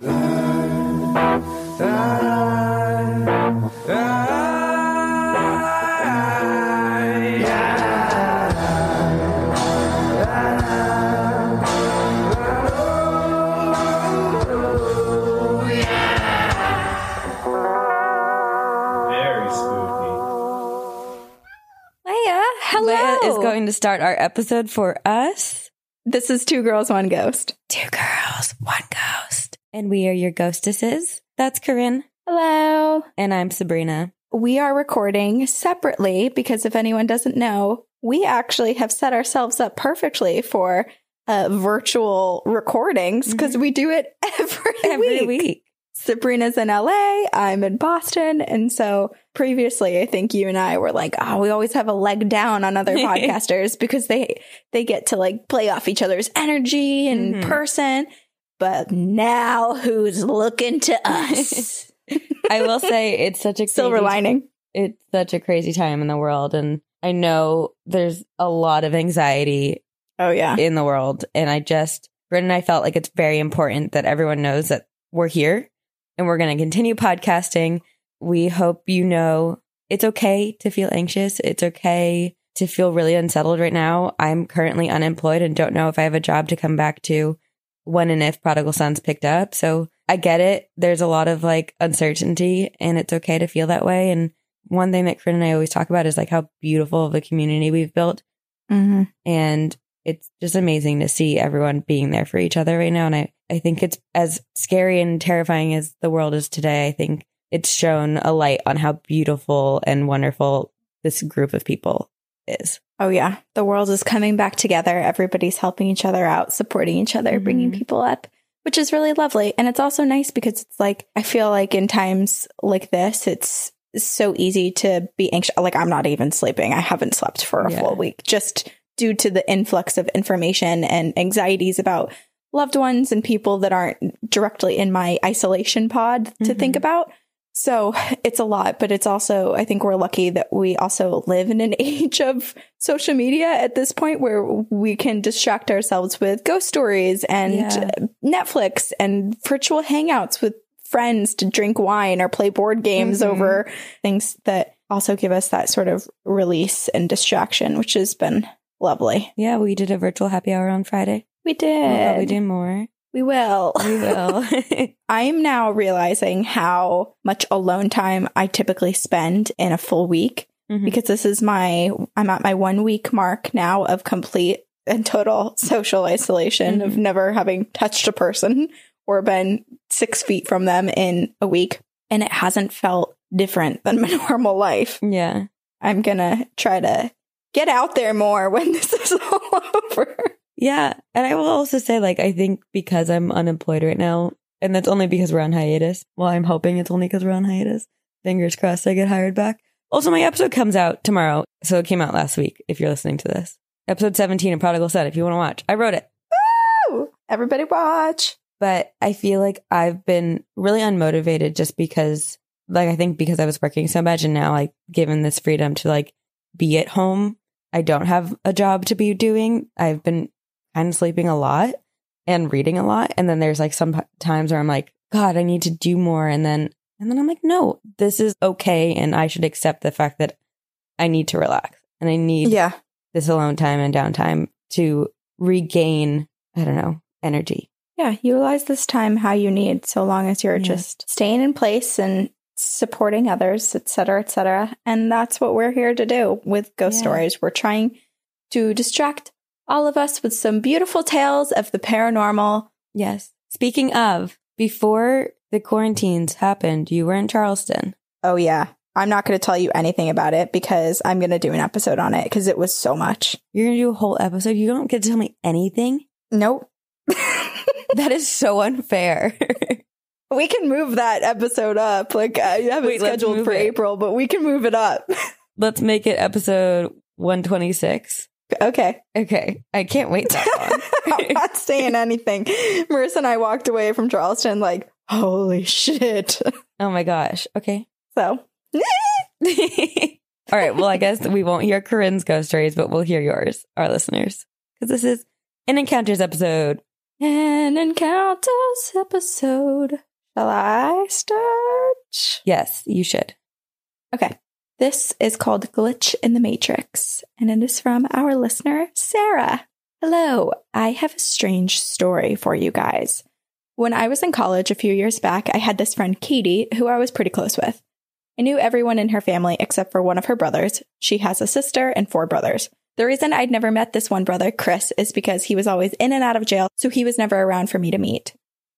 spooky. Leia, hello. Leia is going to start our episode for us. This is Two Girls, One Ghost. Two girls, one ghost. And we are your ghostesses. That's Corinne. Hello. And I'm Sabrina. We are recording separately because if anyone doesn't know, we actually have set ourselves up perfectly for uh, virtual recordings because we do it every, Every week. week. Sabrina's in LA, I'm in Boston. And so previously, I think you and I were like, oh, we always have a leg down on other podcasters because they they get to like play off each other's energy in Mhm. person. But now who's looking to us? I will say it's such a Silver crazy- lining. It's such a crazy time in the world. And I know there's a lot of anxiety Oh yeah. in the world. And I just, Brent and I felt like it's very important that everyone knows that we're here and we're going to continue podcasting. We hope you know it's okay to feel anxious. It's okay to feel really unsettled right now. I'm currently unemployed and don't know if I have a job to come back to when and if Prodigal Son's picked up. So I get it. There's a lot of like uncertainty and it's okay to feel that way. And one thing that Corinne and I always talk about is like how beautiful of a community we've built. Mm-hmm. And it's just amazing to see everyone being there for each other right now. And I, I think it's as scary and terrifying as the world is today. I think it's shown a light on how beautiful and wonderful this group of people is. Oh yeah. The world is coming back together. Everybody's helping each other out, supporting each other, bringing Mhm. people up, which is really lovely. And it's also nice because it's like I feel like in times like this, it's so easy to be anxious. Like I'm not even sleeping. I haven't slept for a Yeah. full week just due to the influx of information and anxieties about loved ones and people that aren't directly in my isolation pod to Mhm. think about. So it's a lot, but it's also, I think we're lucky that we also live in an age of social media at this point where we can distract ourselves with ghost stories and Yeah. Netflix and virtual hangouts with friends to drink wine or play board games Mhm. over things that also give us that sort of release and distraction, which has been lovely. Yeah, we did a virtual happy hour on Friday. We did. We'll did. probably do more. We will. We will. I'm now realizing how much alone time I typically spend in a full week Mhm. because this is my, I'm at my one week mark now of complete and total social isolation of Mhm. never having touched a person or been six feet from them in a week. And it hasn't felt different than my normal life. yeah. I'm going to try to get out there more when this is all over. Yeah. And I will also say, like, I think because I'm unemployed right now, and that's only because we're on hiatus. Well, I'm hoping it's only because we're on hiatus. Fingers crossed I get hired back. Also, my episode comes out tomorrow. So it came out last week if you're listening to this. Episode 17 of Prodigal Son, if you want to watch. I wrote it. Woo! Everybody watch. But I feel like I've been really unmotivated just because, like, I think because I was working so much and now, like, given this freedom to, like, be at home, I don't have a job to be doing. I've been of sleeping a lot and reading a lot. And then there's like some p- times where I'm like, God, I need to do more. And then, and then I'm like, no, this is okay. And I should accept the fact that I need to relax and I need Yeah. this alone time and downtime to regain, I don't know, energy. Yeah, utilize this time how you need, so long as you're Yeah. just staying in place and supporting others, et cetera, et cetera. And that's what we're here to do with Ghost Yeah. Stories. We're trying to distract all of us with some beautiful tales of the paranormal. Yes. Speaking of, before the quarantines happened, you were in Charleston. Oh, yeah. I'm not going to tell you anything about it because I'm going to do an episode on it because it was so much. You're going to do a whole episode. You don't get to tell me anything. Nope. That is so unfair. We can move that episode up. Like uh, I have it Wait, scheduled for it. April, but we can move it up. Let's make it episode 126. Okay. Okay. I can't wait that I'm not saying anything. Marissa and I walked away from Charleston like, holy shit. oh my gosh. Okay. So All right. Well, I guess we won't hear Corinne's ghost stories, but we'll hear yours, our listeners, because this is an encounters episode. an encounters episode. Shall I start? Yes, you should. Okay. This is called Glitch in the Matrix, and it is from our listener, Sarah. Hello, I have a strange story for you guys. When I was in college a few years back, I had this friend, Katie, who I was pretty close with. I knew everyone in her family except for one of her brothers. She has a sister and four brothers. The reason I'd never met this one brother, Chris, is because he was always in and out of jail, so he was never around for me to meet.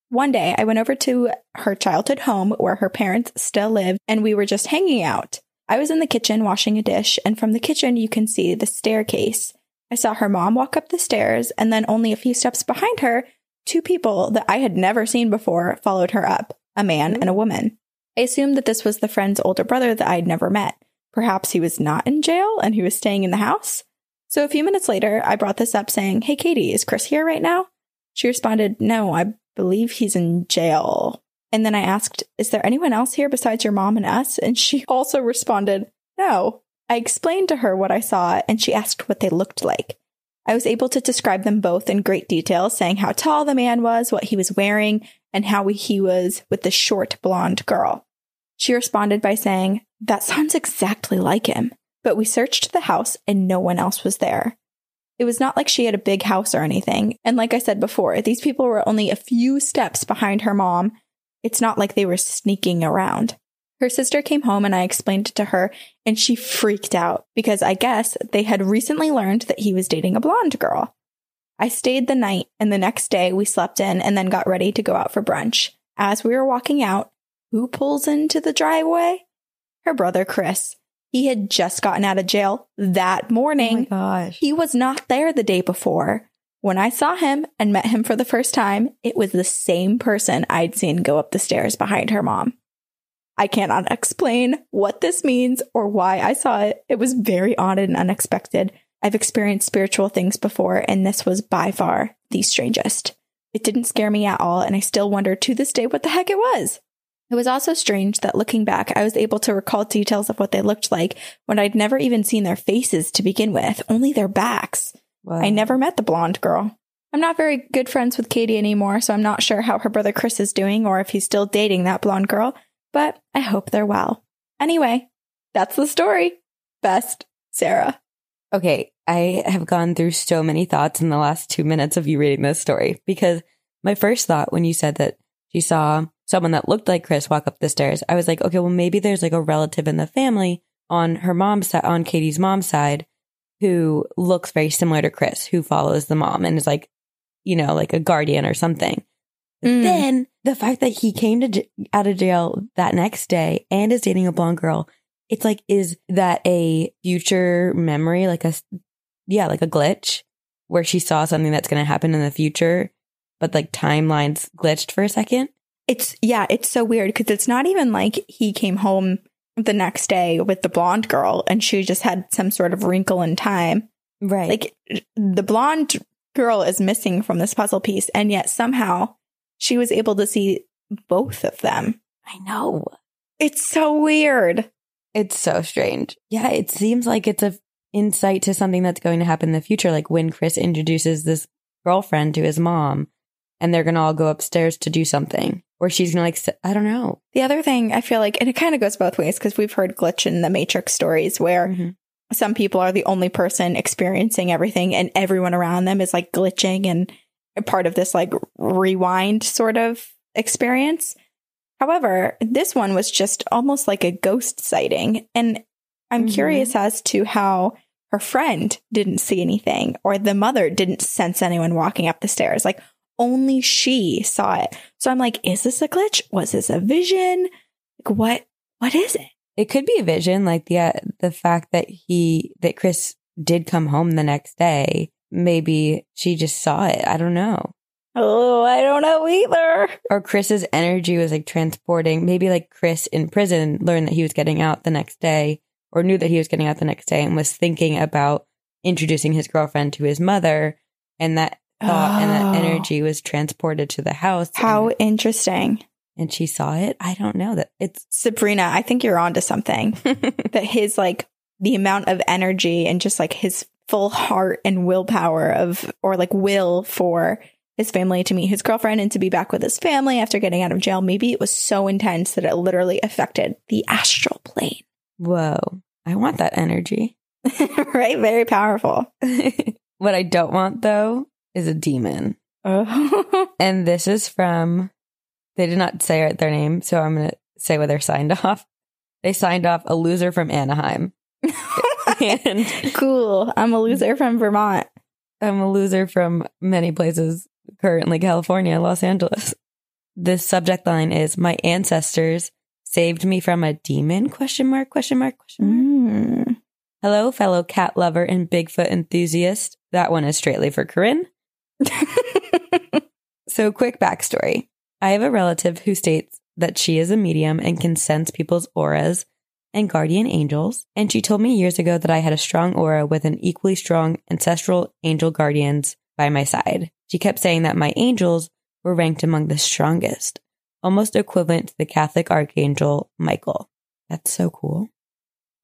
One day, I went over to her childhood home where her parents still lived, and we were just hanging out. I was in the kitchen washing a dish, and from the kitchen, you can see the staircase. I saw her mom walk up the stairs, and then only a few steps behind her, two people that I had never seen before followed her up a man and a woman. I assumed that this was the friend's older brother that I'd never met. Perhaps he was not in jail and he was staying in the house. So a few minutes later, I brought this up saying, Hey, Katie, is Chris here right now? She responded, No, I believe he's in jail. And then I asked, Is there anyone else here besides your mom and us? And she also responded, No. I explained to her what I saw and she asked what they looked like. I was able to describe them both in great detail, saying how tall the man was, what he was wearing, and how he was with the short blonde girl. She responded by saying, That sounds exactly like him. But we searched the house and no one else was there. It was not like she had a big house or anything. And like I said before, these people were only a few steps behind her mom. It's not like they were sneaking around. Her sister came home and I explained it to her, and she freaked out because I guess they had recently learned that he was dating a blonde girl. I stayed the night, and the next day we slept in and then got ready to go out for brunch. As we were walking out, who pulls into the driveway? Her brother, Chris. He had just gotten out of jail that Oh my morning. gosh. He was not there the day before. When I saw him and met him for the first time, it was the same person I'd seen go up the stairs behind her mom. I cannot explain what this means or why I saw it. It was very odd and unexpected. I've experienced spiritual things before, and this was by far the strangest. It didn't scare me at all, and I still wonder to this day what the heck it was. It was also strange that looking back, I was able to recall details of what they looked like when I'd never even seen their faces to begin with, only their backs. Wow. I never met the blonde girl. I'm not very good friends with Katie anymore, so I'm not sure how her brother Chris is doing or if he's still dating that blonde girl, but I hope they're well. Anyway, that's the story. Best, Sarah. Okay, I have gone through so many thoughts in the last two minutes of you reading this story because my first thought when you said that she saw someone that looked like Chris walk up the stairs, I was like, okay, well, maybe there's like a relative in the family on her mom's side, on Katie's mom's side, who looks very similar to Chris, who follows the mom and is like, you know, like a guardian or something. Mm. then the fact that he came to j- out of jail that next day and is dating a blonde girl, it's like, is that a future memory? Like a, yeah, like a glitch where she saw something that's going to happen in the future, but like timelines glitched for a second. It's, yeah, it's so weird because it's not even like he came home the next day with the blonde girl and she just had some sort of wrinkle in time. Right. Like, the blonde girl is missing from this puzzle piece, and yet somehow she was able to see both of them. I know. It's so weird. It's so strange. Yeah. It seems like it's a insight to something that's going to happen in the future. Like when Chris introduces this girlfriend to his mom and they're going to all go upstairs to do something or she's to like, I don't know. The other thing I feel like, and it kind of goes both ways because we've heard glitch in the Matrix stories where Mhm. some people are the only person experiencing everything and everyone around them is like glitching and part of this like rewind sort of experience. However, this one was just almost like a ghost sighting. And I'm Mhm. curious as to how her friend didn't see anything or the mother didn't sense anyone walking up the stairs. Like only she saw it. So I'm like, is this a glitch? Was this a vision? Like what what is it? It could be a vision, like the uh, the fact that he that Chris did come home the next day. Maybe she just saw it. I don't know. Oh, I don't know either. Or Chris's energy was like transporting. Maybe like Chris in prison learned that he was getting out the next day or knew that he was getting out the next day and was thinking about introducing his girlfriend to his mother. And that thought and that Oh. energy was transported to the house. How And, interesting. and she saw it. I don't know that it's Sabrina, I think you're onto something. that his like the amount of energy and just like his full heart and willpower of or like will for his family to meet his girlfriend and to be back with his family after getting out of jail. Maybe it was so intense that it literally affected the astral plane. whoa. I want that energy. right? Very powerful. what I don't want though is a demon. Oh. And this is from, they did not say their name, so I'm going to say what they're signed off. They signed off a loser from Anaheim. and cool. I'm a loser from Vermont. I'm a loser from many places, currently California, Los Angeles. This subject line is my ancestors saved me from a demon question mark question mark question mark. Mm. Hello, fellow cat lover and Bigfoot enthusiast. That one is straightly for Corinne. So, quick backstory I have a relative who states that she is a medium and can sense people's auras and guardian angels. And she told me years ago that I had a strong aura with an equally strong ancestral angel guardians by my side. She kept saying that my angels were ranked among the strongest, almost equivalent to the Catholic archangel Michael. That's so cool.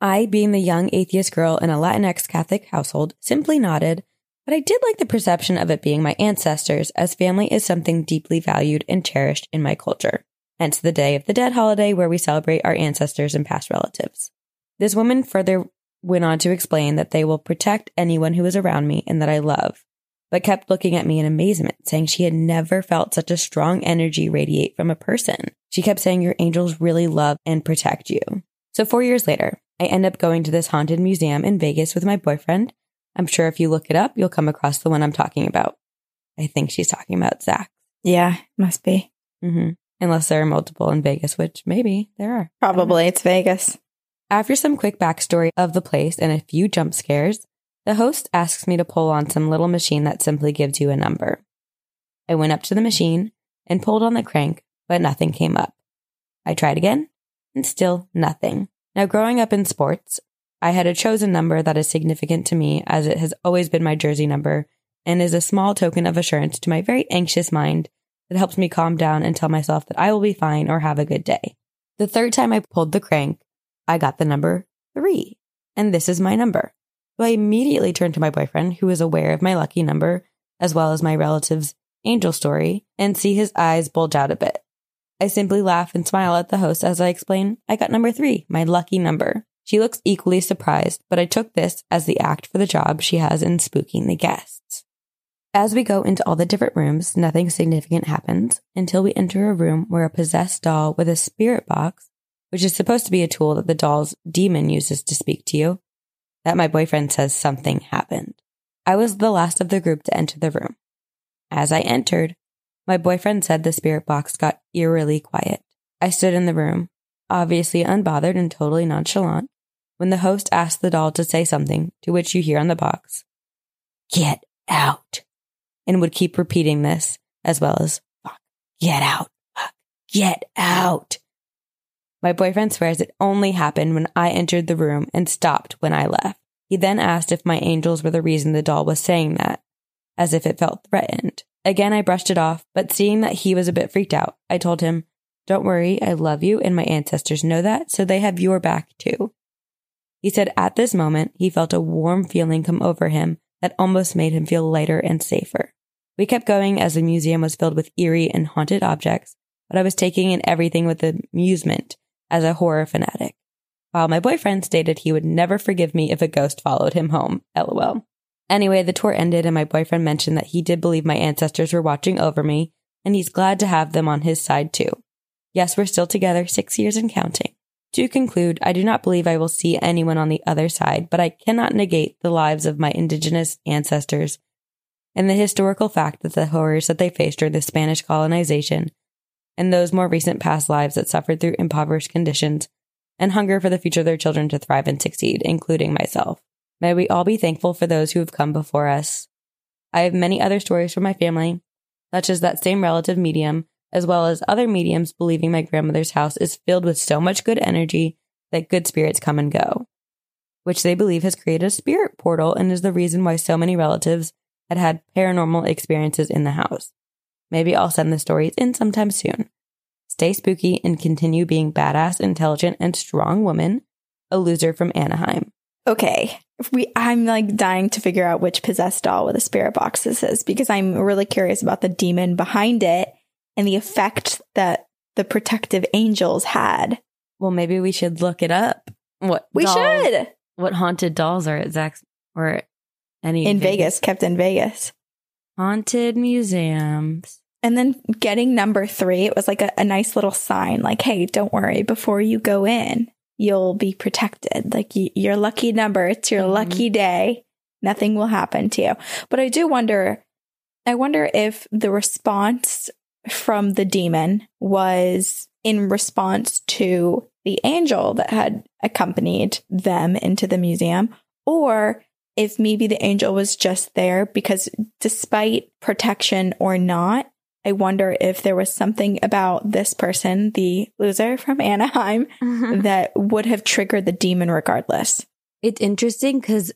I, being the young atheist girl in a Latinx Catholic household, simply nodded but I did like the perception of it being my ancestors, as family is something deeply valued and cherished in my culture. Hence the Day of the Dead holiday, where we celebrate our ancestors and past relatives. This woman further went on to explain that they will protect anyone who is around me and that I love, but kept looking at me in amazement, saying she had never felt such a strong energy radiate from a person. She kept saying, Your angels really love and protect you. So, four years later, I end up going to this haunted museum in Vegas with my boyfriend I'm sure if you look it up, you'll come across the one I'm talking about. I think she's talking about Zak. Yeah, must be. Mm-hmm. Unless there are multiple in Vegas, which maybe there are. Probably it's Vegas. After some quick backstory of the place and a few jump scares, the host asks me to pull on some little machine that simply gives you a number. I went up to the machine and pulled on the crank, but nothing came up. I tried again, and still nothing. Now, growing up in sports, I had a chosen number that is significant to me as it has always been my jersey number and is a small token of assurance to my very anxious mind that helps me calm down and tell myself that I will be fine or have a good day. The third time I pulled the crank, I got the number three, and this is my number. So I immediately turned to my boyfriend, who is aware of my lucky number, as well as my relative's angel story, and see his eyes bulge out a bit. I simply laugh and smile at the host as I explain, I got number three, my lucky number. She looks equally surprised, but I took this as the act for the job she has in spooking the guests. As we go into all the different rooms, nothing significant happens until we enter a room where a possessed doll with a spirit box, which is supposed to be a tool that the doll's demon uses to speak to you, that my boyfriend says something happened. I was the last of the group to enter the room. As I entered, my boyfriend said the spirit box got eerily quiet. I stood in the room, obviously unbothered and totally nonchalant, when the host asked the doll to say something, to which you hear on the box, Get out, and would keep repeating this, as well as, Fuck, get out, fuck, get out. My boyfriend swears it only happened when I entered the room and stopped when I left. He then asked if my angels were the reason the doll was saying that, as if it felt threatened. Again, I brushed it off, but seeing that he was a bit freaked out, I told him, Don't worry, I love you, and my ancestors know that, so they have your back too. He said at this moment, he felt a warm feeling come over him that almost made him feel lighter and safer. We kept going as the museum was filled with eerie and haunted objects, but I was taking in everything with amusement as a horror fanatic. While my boyfriend stated he would never forgive me if a ghost followed him home. LOL. Anyway, the tour ended and my boyfriend mentioned that he did believe my ancestors were watching over me and he's glad to have them on his side too. Yes, we're still together six years and counting. To conclude, I do not believe I will see anyone on the other side, but I cannot negate the lives of my indigenous ancestors and the historical fact that the horrors that they faced during the Spanish colonization and those more recent past lives that suffered through impoverished conditions and hunger for the future of their children to thrive and succeed, including myself. May we all be thankful for those who have come before us. I have many other stories from my family such as that same relative medium, as well as other mediums believing my grandmother's house is filled with so much good energy that good spirits come and go, which they believe has created a spirit portal and is the reason why so many relatives had had paranormal experiences in the house. Maybe I'll send the stories in sometime soon. Stay spooky and continue being badass, intelligent, and strong woman. A loser from Anaheim. Okay. We I'm like dying to figure out which possessed doll with a spirit box this is because I'm really curious about the demon behind it and the effect that the protective angels had. Well, maybe we should look it up. What We dolls- should. What haunted dolls are at Zak's or any In Vegas, kept in Vegas. haunted museums? And then getting number three, it was like a, a nice little sign like, hey, don't worry, before you go in, you'll be protected. Like y- your lucky number, it's your Mhm. lucky day. Nothing will happen to you. But I do wonder, I wonder if the response from the demon was in response to the angel that had accompanied them into the museum, or if maybe the angel was just there because despite protection or not, I wonder if there was something about this person, the loser from Anaheim, mm-hmm. that would have triggered the demon regardless. It's interesting because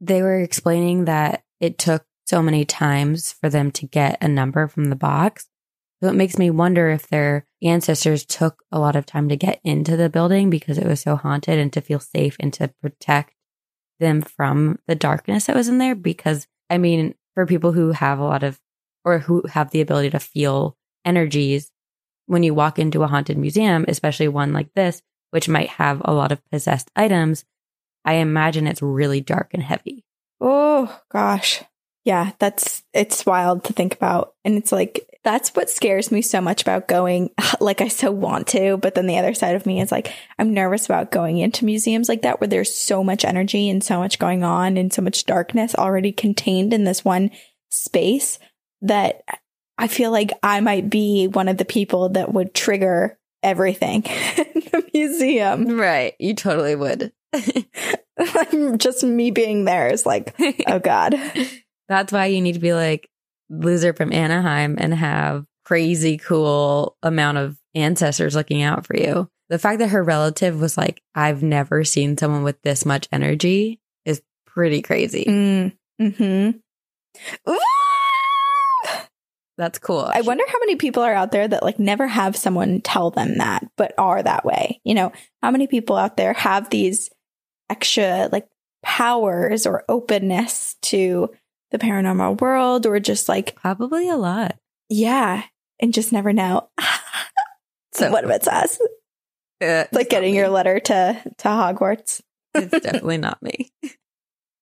they were explaining that it took so many times for them to get a number from the box. So it makes me wonder if their ancestors took a lot of time to get into the building because it was so haunted and to feel safe and to protect them from the darkness that was in there. Because, I mean, for people who have a lot of or who have the ability to feel energies, when you walk into a haunted museum, especially one like this, which might have a lot of possessed items, I imagine it's really dark and heavy. Oh gosh. Yeah, that's it's wild to think about. And it's like that's what scares me so much about going like I so want to, but then the other side of me is like I'm nervous about going into museums like that where there's so much energy and so much going on and so much darkness already contained in this one space that I feel like I might be one of the people that would trigger everything in the museum. Right. You totally would. Just me being there is like, oh God. That's why you need to be like loser from Anaheim and have crazy cool amount of ancestors looking out for you. The fact that her relative was like, I've never seen someone with this much energy is pretty crazy. Mm, hmm That's cool. I wonder how many people are out there that like never have someone tell them that, but are that way. You know, how many people out there have these extra like powers or openness to the paranormal world or just like, Probably a lot. yeah, and just never know. so what if it's us? Uh, it's like getting your letter to, to Hogwarts. It's definitely not me.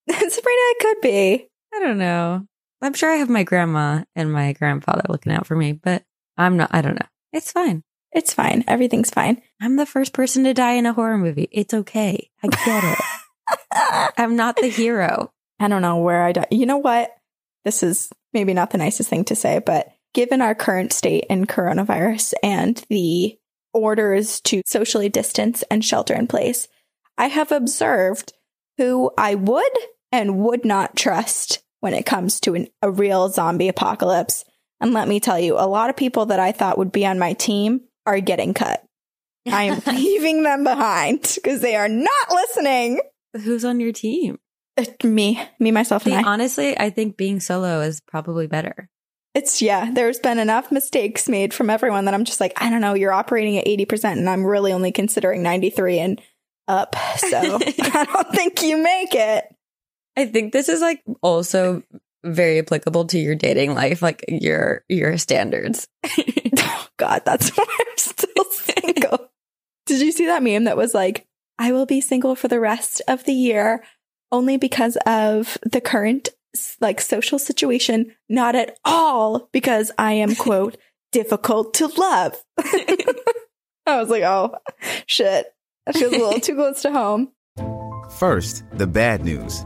Sabrina, it could be. I don't know. I'm sure I have my grandma and my grandfather looking out for me, but I'm not, I don't know. It's fine. It's fine. Everything's fine. I'm the first person to die in a horror movie. It's okay. I get it. I'm not the hero. I don't know where I die. You know what? This is maybe not the nicest thing to say, but given our current state in coronavirus and the orders to socially distance and shelter in place, I have observed who I would and would not trust when it comes to an, a real zombie apocalypse. And let me tell you, a lot of people that I thought would be on my team are getting cut. I am leaving them behind because they are not listening. Who's on your team? Uh, Me, me, myself, See, and I. honestly, I think being solo is probably better. It's yeah, there's been enough mistakes made from everyone that I'm just like, I don't know, you're operating at 80% and I'm really only considering 93 and up. So I don't think you make it. I think this is like also very applicable to your dating life, like your your standards. Oh God, that's why I'm still single. Did you see that meme that was like, I will be single for the rest of the year only because of the current like social situation, not at all because I am quote difficult to love. I was like, oh shit. That feels a little too close to home. First, the bad news.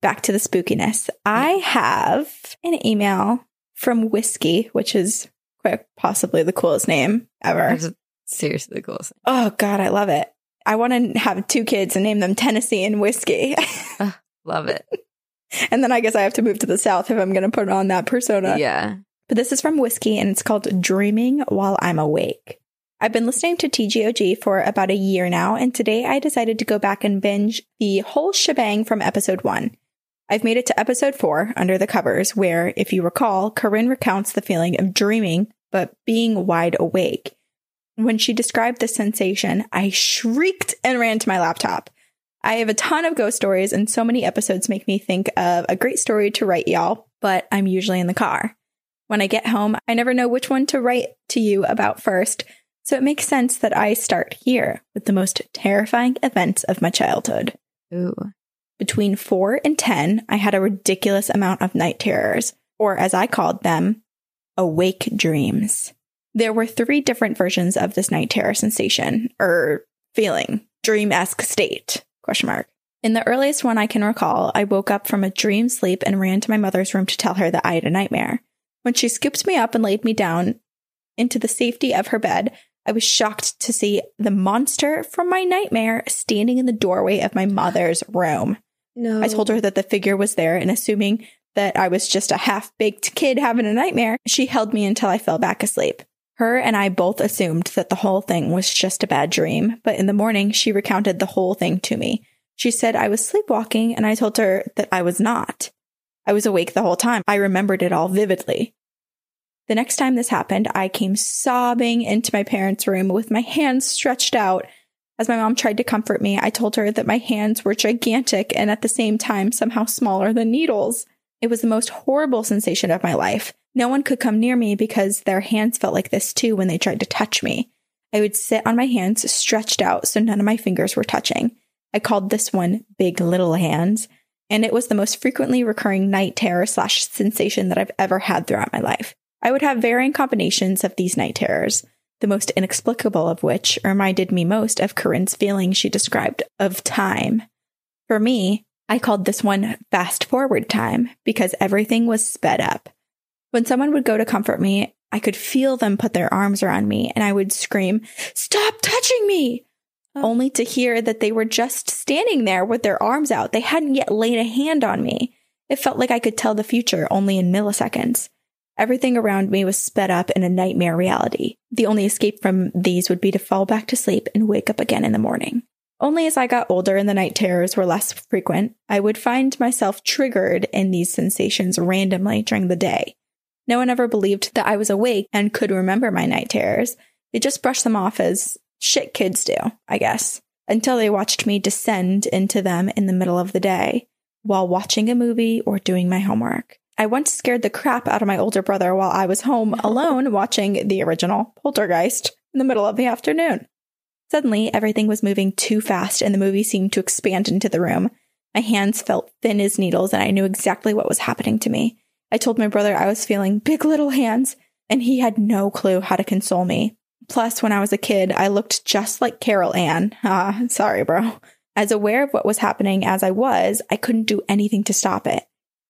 Back to the spookiness. I have an email from Whiskey, which is quite possibly the coolest name ever. Seriously the coolest. Oh God, I love it. I want to have two kids and name them Tennessee and Whiskey. Love it. and then I guess I have to move to the South if I'm going to put on that persona. Yeah. But this is from Whiskey and it's called Dreaming While I'm Awake. I've been listening to TGOG for about a year now, and today I decided to go back and binge the whole shebang from episode one. I've made it to episode four, Under the Covers, where, if you recall, Corinne recounts the feeling of dreaming, but being wide awake. When she described this sensation, I shrieked and ran to my laptop. I have a ton of ghost stories, and so many episodes make me think of a great story to write y'all, but I'm usually in the car. When I get home, I never know which one to write to you about first, so it makes sense that I start here with the most terrifying events of my childhood. Ooh. Between 4 and 10, I had a ridiculous amount of night terrors, or as I called them, awake dreams. There were three different versions of this night terror sensation, or feeling, dream-esque state, question mark. In the earliest one I can recall, I woke up from a dream sleep and ran to my mother's room to tell her that I had a nightmare. When she scooped me up and laid me down into the safety of her bed, I was shocked to see the monster from my nightmare standing in the doorway of my mother's room. No. I told her that the figure was there, and assuming that I was just a half baked kid having a nightmare, she held me until I fell back asleep. Her and I both assumed that the whole thing was just a bad dream, but in the morning, she recounted the whole thing to me. She said I was sleepwalking, and I told her that I was not. I was awake the whole time. I remembered it all vividly. The next time this happened, I came sobbing into my parents' room with my hands stretched out as my mom tried to comfort me, I told her that my hands were gigantic and at the same time somehow smaller than needles. It was the most horrible sensation of my life. No one could come near me because their hands felt like this too when they tried to touch me. I would sit on my hands stretched out so none of my fingers were touching. I called this one Big Little Hands, and it was the most frequently recurring night terror slash sensation that I've ever had throughout my life. I would have varying combinations of these night terrors the most inexplicable of which reminded me most of Corinne's feeling she described of time. For me, I called this one fast forward time because everything was sped up. When someone would go to comfort me, I could feel them put their arms around me and I would scream, Stop touching me! Oh. Only to hear that they were just standing there with their arms out. They hadn't yet laid a hand on me. It felt like I could tell the future only in milliseconds. Everything around me was sped up in a nightmare reality. The only escape from these would be to fall back to sleep and wake up again in the morning. Only as I got older and the night terrors were less frequent, I would find myself triggered in these sensations randomly during the day. No one ever believed that I was awake and could remember my night terrors. They just brushed them off as shit kids do, I guess, until they watched me descend into them in the middle of the day while watching a movie or doing my homework. I once scared the crap out of my older brother while I was home alone watching the original Poltergeist in the middle of the afternoon. Suddenly, everything was moving too fast and the movie seemed to expand into the room. My hands felt thin as needles and I knew exactly what was happening to me. I told my brother I was feeling big little hands and he had no clue how to console me. Plus, when I was a kid, I looked just like Carol Anne. Ah, sorry, bro. As aware of what was happening as I was, I couldn't do anything to stop it.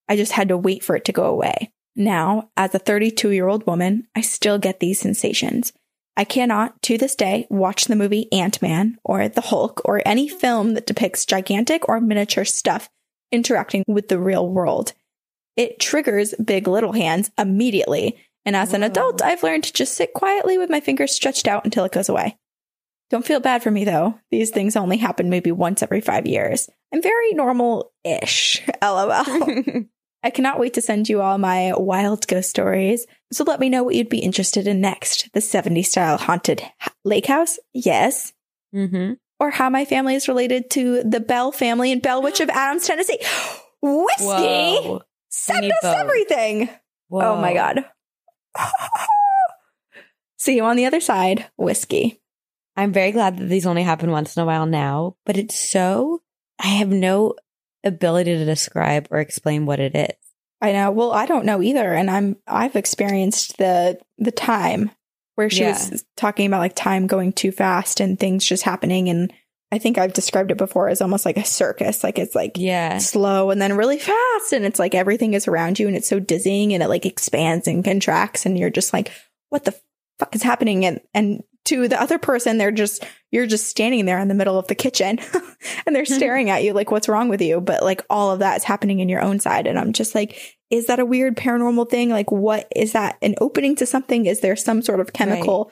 I just had to wait for it to go away. Now, as a 32 year old woman, I still get these sensations. I cannot, to this day, watch the movie Ant Man or The Hulk or any film that depicts gigantic or miniature stuff interacting with the real world. It triggers big little hands immediately. And as an adult, I've learned to just sit quietly with my fingers stretched out until it goes away. Don't feel bad for me though. These things only happen maybe once every five years. I'm very normal ish. LOL. I cannot wait to send you all my wild ghost stories. So let me know what you'd be interested in next. The 70s style haunted lake house? Yes. Mm-hmm. Or how my family is related to the Bell family in Bell Witch of Adams, Tennessee. Whiskey! Whoa. Send us both. everything. Oh my God. See you on the other side. Whiskey. I'm very glad that these only happen once in a while now, but it's so, I have no ability to describe or explain what it is. I know. Well, I don't know either, and I'm I've experienced the the time where she Yeah. was talking about like time going too fast and things just happening, and I think I've described it before as almost like a circus. Like it's like Yeah. slow and then really fast, and it's like everything is around you, and it's so dizzying, and it like expands and contracts, and you're just like, what the fuck is happening? And and to the other person, they're just you're just standing there in the middle of the kitchen, and they're staring at you like, what's wrong with you? But like all of that is happening in your own side, and I'm just like, is that a weird paranormal thing? Like, what is that? An opening to something? Is there some sort of chemical?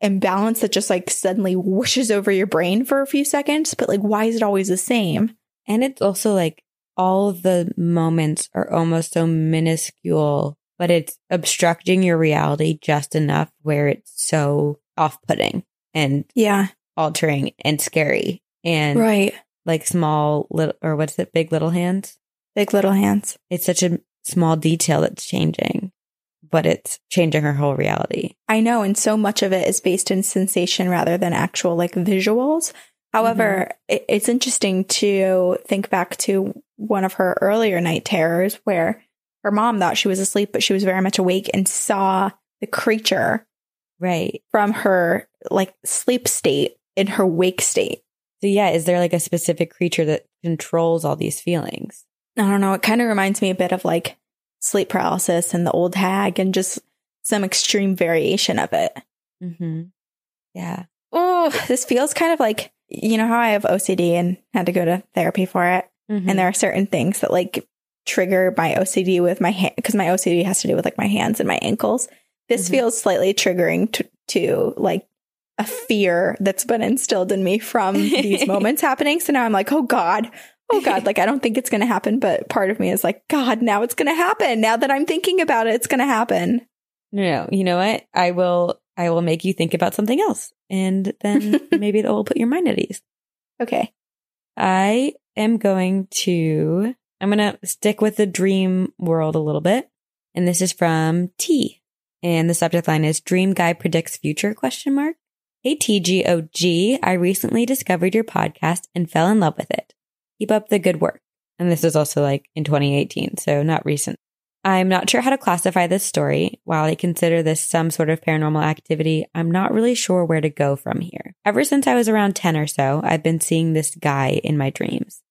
imbalance that just like suddenly whooshes over your brain for a few seconds but like why is it always the same And it's also like all the moments are almost so minuscule, but it's obstructing your reality just enough where it's so off putting and yeah altering and scary and right like small little, or what's it, big little hands? big little hands It's such a small detail that's changing, but it's changing her whole reality. I know, and so much of it is based in sensation rather than actual like visuals. However, mm-hmm. it, it's interesting to think back to one of her earlier night terrors where her mom thought she was asleep, but she was very much awake and saw the creature Right. from her like sleep state in her wake state. So yeah, is there like a specific creature that controls all these feelings? I don't know. It kind of reminds me a bit of like sleep paralysis and the old hag and just some extreme variation of it. Mm-hmm. Yeah. Oh, this feels kind of like, you know, how I have OCD and had to go to therapy for it. Mhm. And there are certain things that like trigger my OCD with my hand because my OCD has to do with like my hands and my ankles. This Mhm. feels slightly triggering to, to like a fear that's been instilled in me from these moments happening. So now I'm like, oh God, oh God, like I don't think it's going to happen. But part of me is like, God, now it's going to happen. Now that I'm thinking about it, it's going to happen. No, no, you know what? I will. I will make you think about something else, and then maybe that will put your mind at ease. Okay. I am going to. I'm going to stick with the dream world a little bit, and this is from T, and the subject line is "Dream Guy predicts future?" Question mark. Hey TGOG, I recently discovered your podcast and fell in love with it. Keep up the good work. And this is also like in 2018, so not recent. I'm not sure how to classify this story. While I consider this some sort of paranormal activity, I'm not really sure where to go from here. Ever since I was around 10 or so, I've been seeing this guy in my dreams.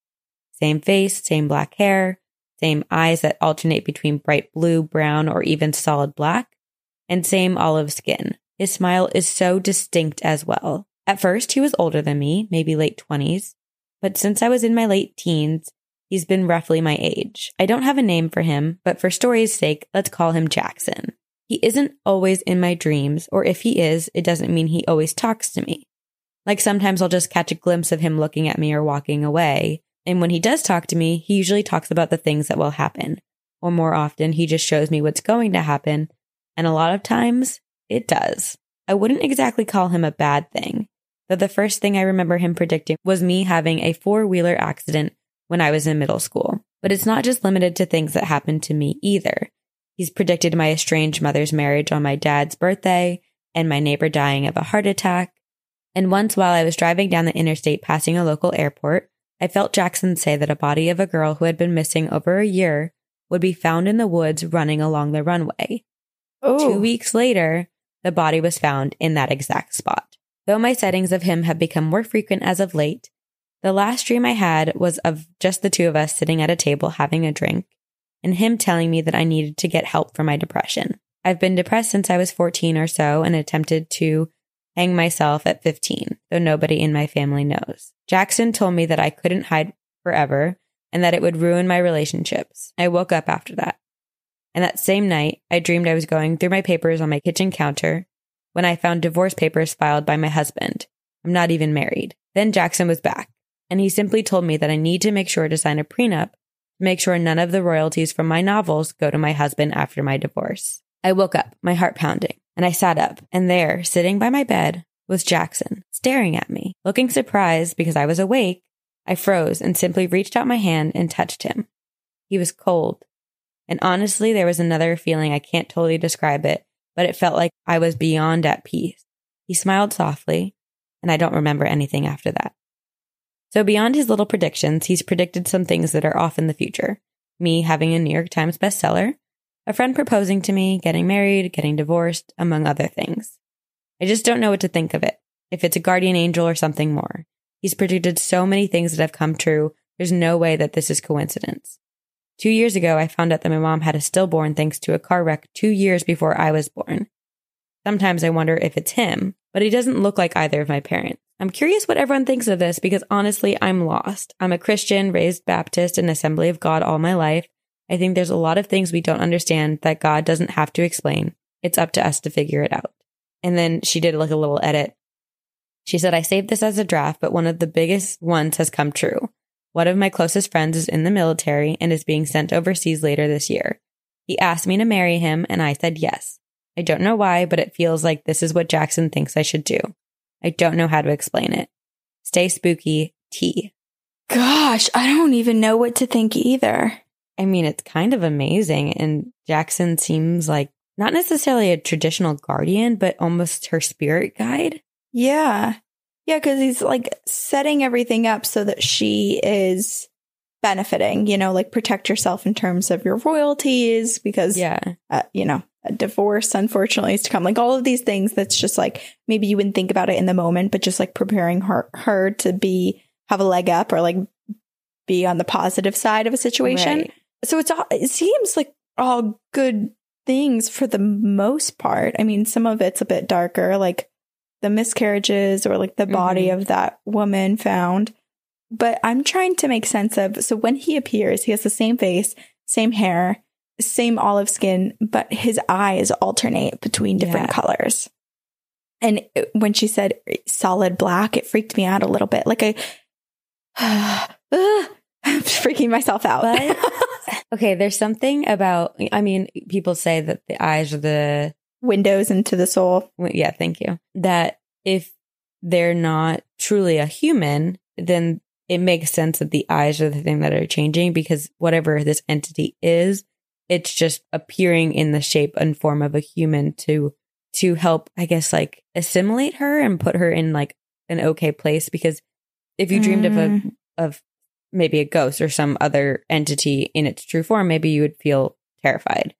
Same face, same black hair, same eyes that alternate between bright blue, brown, or even solid black, and same olive skin. His smile is so distinct as well. At first, he was older than me, maybe late 20s, but since I was in my late teens, He's been roughly my age. I don't have a name for him, but for story's sake, let's call him Jackson. He isn't always in my dreams, or if he is, it doesn't mean he always talks to me. Like sometimes I'll just catch a glimpse of him looking at me or walking away. And when he does talk to me, he usually talks about the things that will happen. Or more often, he just shows me what's going to happen. And a lot of times, it does. I wouldn't exactly call him a bad thing, though the first thing I remember him predicting was me having a four wheeler accident when I was in middle school. But it's not just limited to things that happened to me either. He's predicted my estranged mother's marriage on my dad's birthday and my neighbor dying of a heart attack. And once while I was driving down the interstate passing a local airport, I felt Jackson say that a body of a girl who had been missing over a year would be found in the woods running along the runway. Oh, Two weeks later, the body was found in that exact spot. Though my sightings of him have become more frequent as of late, the last dream I had was of just the two of us sitting at a table having a drink and him telling me that I needed to get help for my depression. I've been depressed since I was 14 or so and attempted to hang myself at 15, though nobody in my family knows. Jackson told me that I couldn't hide forever and that it would ruin my relationships. I woke up after that. And that same night, I dreamed I was going through my papers on my kitchen counter when I found divorce papers filed by my husband. I'm not even married. Then Jackson was back, and he simply told me that I need to make sure to sign a prenup make sure none of the royalties from my novels go to my husband after my divorce. I woke up, my heart pounding, and I sat up, and there, sitting by my bed, was Jackson, staring at me. Looking surprised because I was awake, I froze and simply reached out my hand and touched him. He was cold. And honestly, there was another feeling I can't totally describe it, but it felt like I was beyond at peace. He smiled softly, and I don't remember anything after that. So, beyond his little predictions, he's predicted some things that are off in the future. Me having a New York Times bestseller, a friend proposing to me, getting married, getting divorced, among other things. I just don't know what to think of it, if it's a guardian angel or something more. He's predicted so many things that have come true, there's no way that this is coincidence. Two years ago, I found out that my mom had a stillborn thanks to a car wreck two years before I was born. Sometimes I wonder if it's him, but he doesn't look like either of my parents. I'm curious what everyone thinks of this because honestly, I'm lost. I'm a Christian, raised Baptist in Assembly of God all my life. I think there's a lot of things we don't understand that God doesn't have to explain. It's up to us to figure it out. And then she did like a little edit. She said, I saved this as a draft, but one of the biggest ones has come true. One of my closest friends is in the military and is being sent overseas later this year. He asked me to marry him, and I said yes. I don't know why, but it feels like this is what Jackson thinks I should do. I don't know how to explain it. Stay spooky, T. Gosh, I don't even know what to think either. I mean, it's kind of amazing. And Jackson seems like not necessarily a traditional guardian, but almost her spirit guide. Yeah. Yeah, because he's like setting everything up so that she is benefiting, you know, like protect yourself in terms of your royalties because, Yeah. uh, you know, a divorce unfortunately is to come. Like all of these things that's just like maybe you wouldn't think about it in the moment, but just like preparing her her to be have a leg up or like be on the positive side of a situation. Right. So it's all it seems like all good things for the most part. I mean, some of it's a bit darker, like the miscarriages or like the body Mhm. of that woman found. But I'm trying to make sense of so when he appears, he has the same face, same hair, same olive skin, but his eyes alternate between different Yeah. colors. And when she said solid black, it freaked me out a little bit. Like I, I'm freaking myself out. But- Okay, there's something about, I mean, people say that the eyes are the, Windows into the soul. yeah, thank you. That if they're not truly a human, then it makes sense that the eyes are the thing that are changing because whatever this entity is, it's just appearing in the shape and form of a human to to help, I guess, like assimilate her and put her in like an okay place. Because if you dreamed of a Mm. of maybe a ghost or some other entity in its true form, maybe you would feel terrified.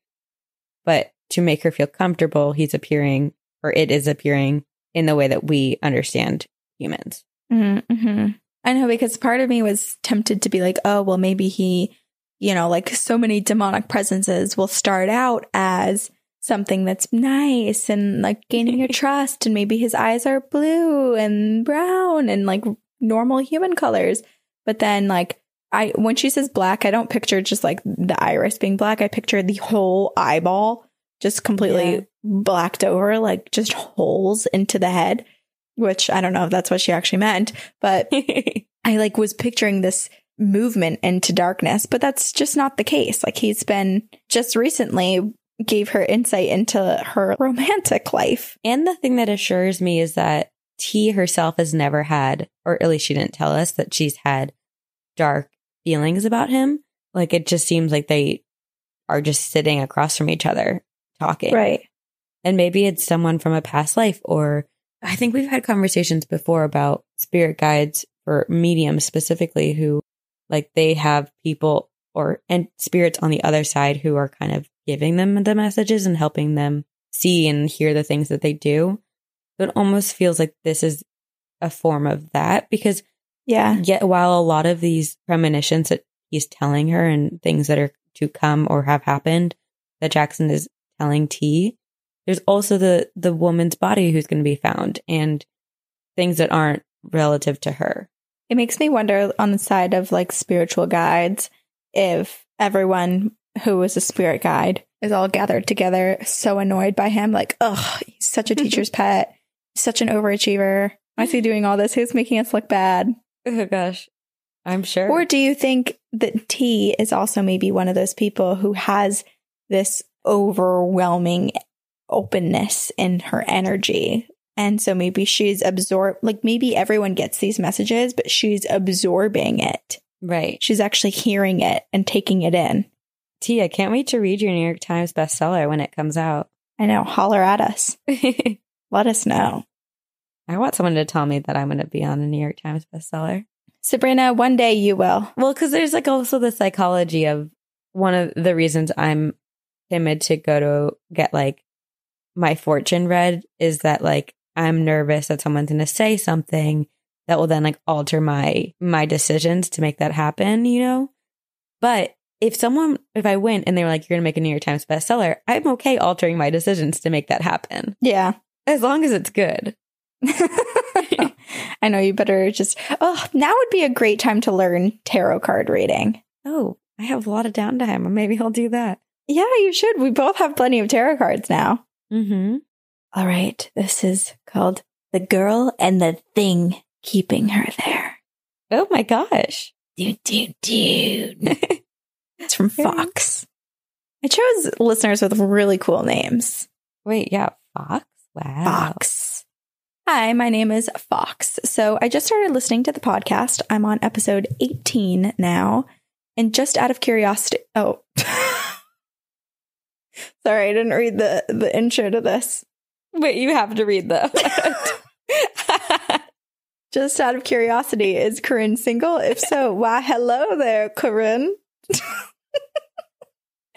But to make her feel comfortable, he's appearing or it is appearing in the way that we understand humans. Mm-hmm. I know because part of me was tempted to be like, oh, well, maybe he, you know, like so many demonic presences will start out as something that's nice and like gaining your trust. And maybe his eyes are blue and brown and like normal human colors. But then, like, I, when she says black, I don't picture just like the iris being black. I picture the whole eyeball just completely Yeah. blacked over, like just holes into the head, which I don't know if that's what she actually meant, but I like was picturing this movement into darkness, but that's just not the case. Like he's been just recently gave her insight into her romantic life. And the thing that assures me is that T herself has never had, or at least she didn't tell us that she's had dark feelings about him. Like it just seems like they are just sitting across from each other talking. Right. And maybe it's someone from a past life, or I think we've had conversations before about spirit guides for mediums specifically who like they have people or and spirits on the other side who are kind of giving them the messages and helping them see and hear the things that they do. So It almost feels like this is a form of that because Yeah. Yet, while a lot of these premonitions that he's telling her and things that are to come or have happened that Jackson is telling T, there's also the the woman's body who's going to be found and things that aren't relative to her. It makes me wonder on the side of like spiritual guides if everyone who was a spirit guide is all gathered together so annoyed by him like oh he's such a teacher's pet. He's such an overachiever. Why is he doing all this? Who's making us look bad. Oh gosh, I'm sure. Or do you think that T is also maybe one of those people who has this overwhelming openness in her energy? And so maybe she's absorbed, like maybe everyone gets these messages, but she's absorbing it. right. She's actually hearing it and taking it in. Tia, can't wait to read your New York Times bestseller when it comes out. I know, holler at us. Let us know. I want someone to tell me that I'm going to be on the New York Times bestseller. Sabrina, one day you will. Well, because there's like also the psychology of one of the reasons I'm timid to go to get like my fortune read is that like I'm nervous that someone's going to say something that will then like alter my my decisions to make that happen, you know? But if someone if I went and they were like you're going to make a New York Times bestseller, I'm okay altering my decisions to make that happen Yeah. as long as it's good. I know you better just, oh, now would be a great time to learn tarot card reading. Oh, I have a lot of downtime. Maybe I'll do that. Yeah, you should. We both have plenty of tarot cards now. Mhm. All right. This is called The Girl and the Thing Keeping Her There. Oh my gosh. Do, do, do. it's from Fox. I chose listeners with really cool names. Wait, yeah, Fox? Wow. Fox. Hi, my name is Fox. So I just started listening to the podcast. I'm on episode 18 now. And just out of curiosity, oh, sorry, I didn't read the, the intro to this. Wait, you have to read the. Just out of curiosity, is Corinne single? If so, why, hello there, Corinne.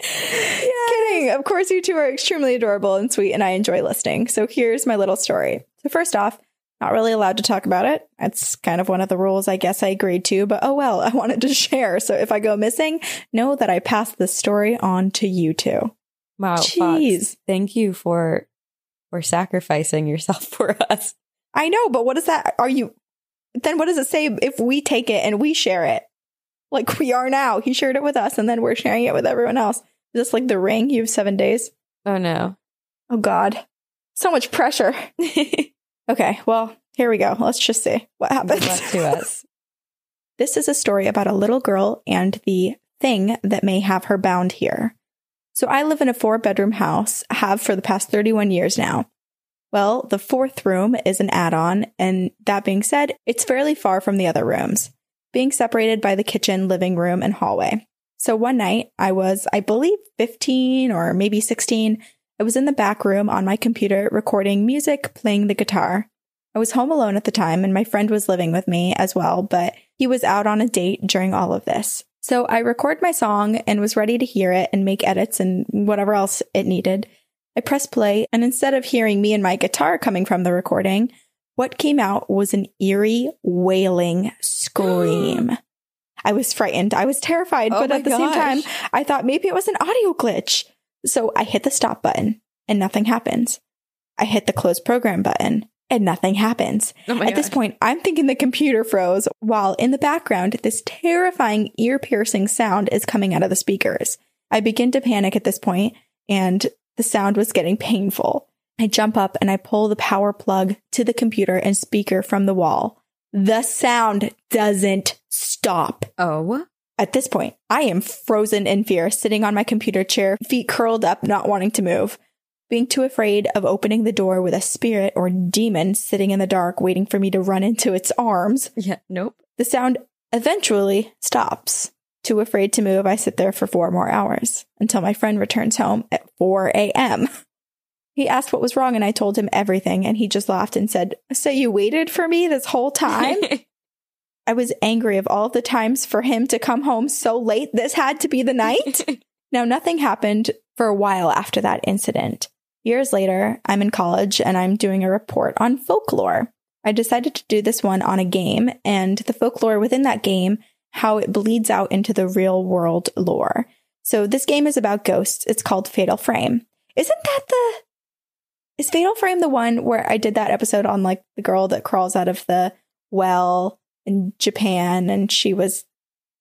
Kidding. Of course, you two are extremely adorable and sweet, and I enjoy listening. So here's my little story. So, first off, not really allowed to talk about it. That's kind of one of the rules I guess I agreed to, but oh well, I wanted to share. So if I go missing, know that I passed this story on to you two. Wow, Jeez. Fox, thank you for for sacrificing yourself for us. I know, but what is that? Are you then what does it say if we take it and we share it? Like we are now. He shared it with us and then we're sharing it with everyone else. Is this like the ring? You have seven days? Oh no. Oh God. So much pressure. Okay, well, here we go. Let's just see what happens. To us. This is a story about a little girl and the thing that may have her bound here. So I live in a four bedroom house, have for the past 31 years now. Well, the fourth room is an add on, and that being said, it's fairly far from the other rooms, being separated by the kitchen, living room, and hallway. So one night, I was, I believe, 15 or maybe 16. I was in the back room on my computer recording music, playing the guitar. I was home alone at the time, and my friend was living with me as well, but he was out on a date during all of this. So I record my song and was ready to hear it and make edits and whatever else it needed. I press play, and instead of hearing me and my guitar coming from the recording, what came out was an eerie, wailing scream. I was frightened. I was terrified, Oh but at the same time. I thought maybe it was an audio glitch. So I hit the stop button and nothing happens. I hit the close program button and nothing happens. Oh At this point, I'm thinking the computer froze while in the background, this terrifying ear piercing sound is coming out of the speakers. I begin to panic at this point and the sound was getting painful. I jump up and I pull the power plug to the computer and speaker from the wall. The sound doesn't stop. Oh. At this point, I am frozen in fear, sitting on my computer chair, feet curled up, not wanting to move. Being too afraid of opening the door with a spirit or demon sitting in the dark, waiting for me to run into its arms, Yeah. Nope. the sound eventually stops. Too afraid to move, I sit there for four more hours until my friend returns home at 4 a.m. He asked what was wrong, and I told him everything, and he just laughed and said, So you waited for me this whole time? I was angry of all the times for him to come home so late. This had to be the night. now, nothing happened for a while after that incident. Years later, I'm in college and I'm doing a report on folklore. I decided to do this one on a game and the folklore within that game, how it bleeds out into the real world lore. So, this game is about ghosts. It's called Fatal Frame. Isn't that the. Is Fatal Frame the one where I did that episode on like the girl that crawls out of the well in Japan and she was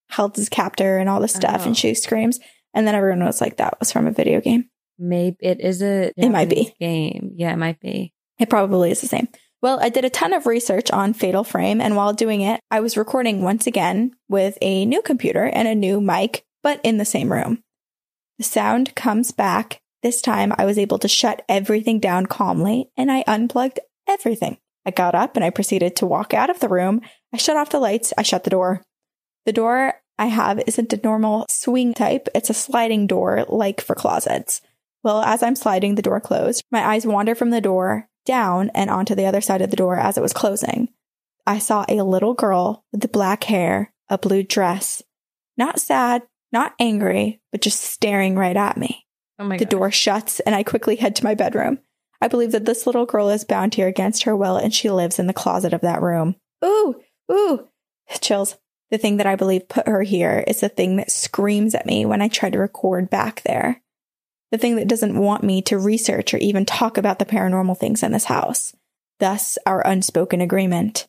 held as captor and all this stuff Oh. and she screams and then everyone was like that was from a video game. Maybe it is a It might be. Game. Yeah, it might be. It probably is the same. Well, I did a ton of research on Fatal Frame, and while doing it, I was recording once again with a new computer and a new mic, but in the same room. The sound comes back. This time I was able to shut everything down calmly and I unplugged everything. I got up and I proceeded to walk out of the room. I shut off the lights. I shut the door. The door I have isn't a normal swing type. It's a sliding door like for closets. Well, as I'm sliding the door closed, my eyes wander from the door down and onto the other side of the door as it was closing. I saw a little girl with black hair, a blue dress, not sad, not angry, but just staring right at me. Oh my The door shuts and I quickly head to my bedroom. I believe that this little girl is bound here against her will and she lives in the closet of that room. Ooh, ooh, chills. The thing that I believe put her here is the thing that screams at me when I try to record back there. The thing that doesn't want me to research or even talk about the paranormal things in this house. Thus, our unspoken agreement.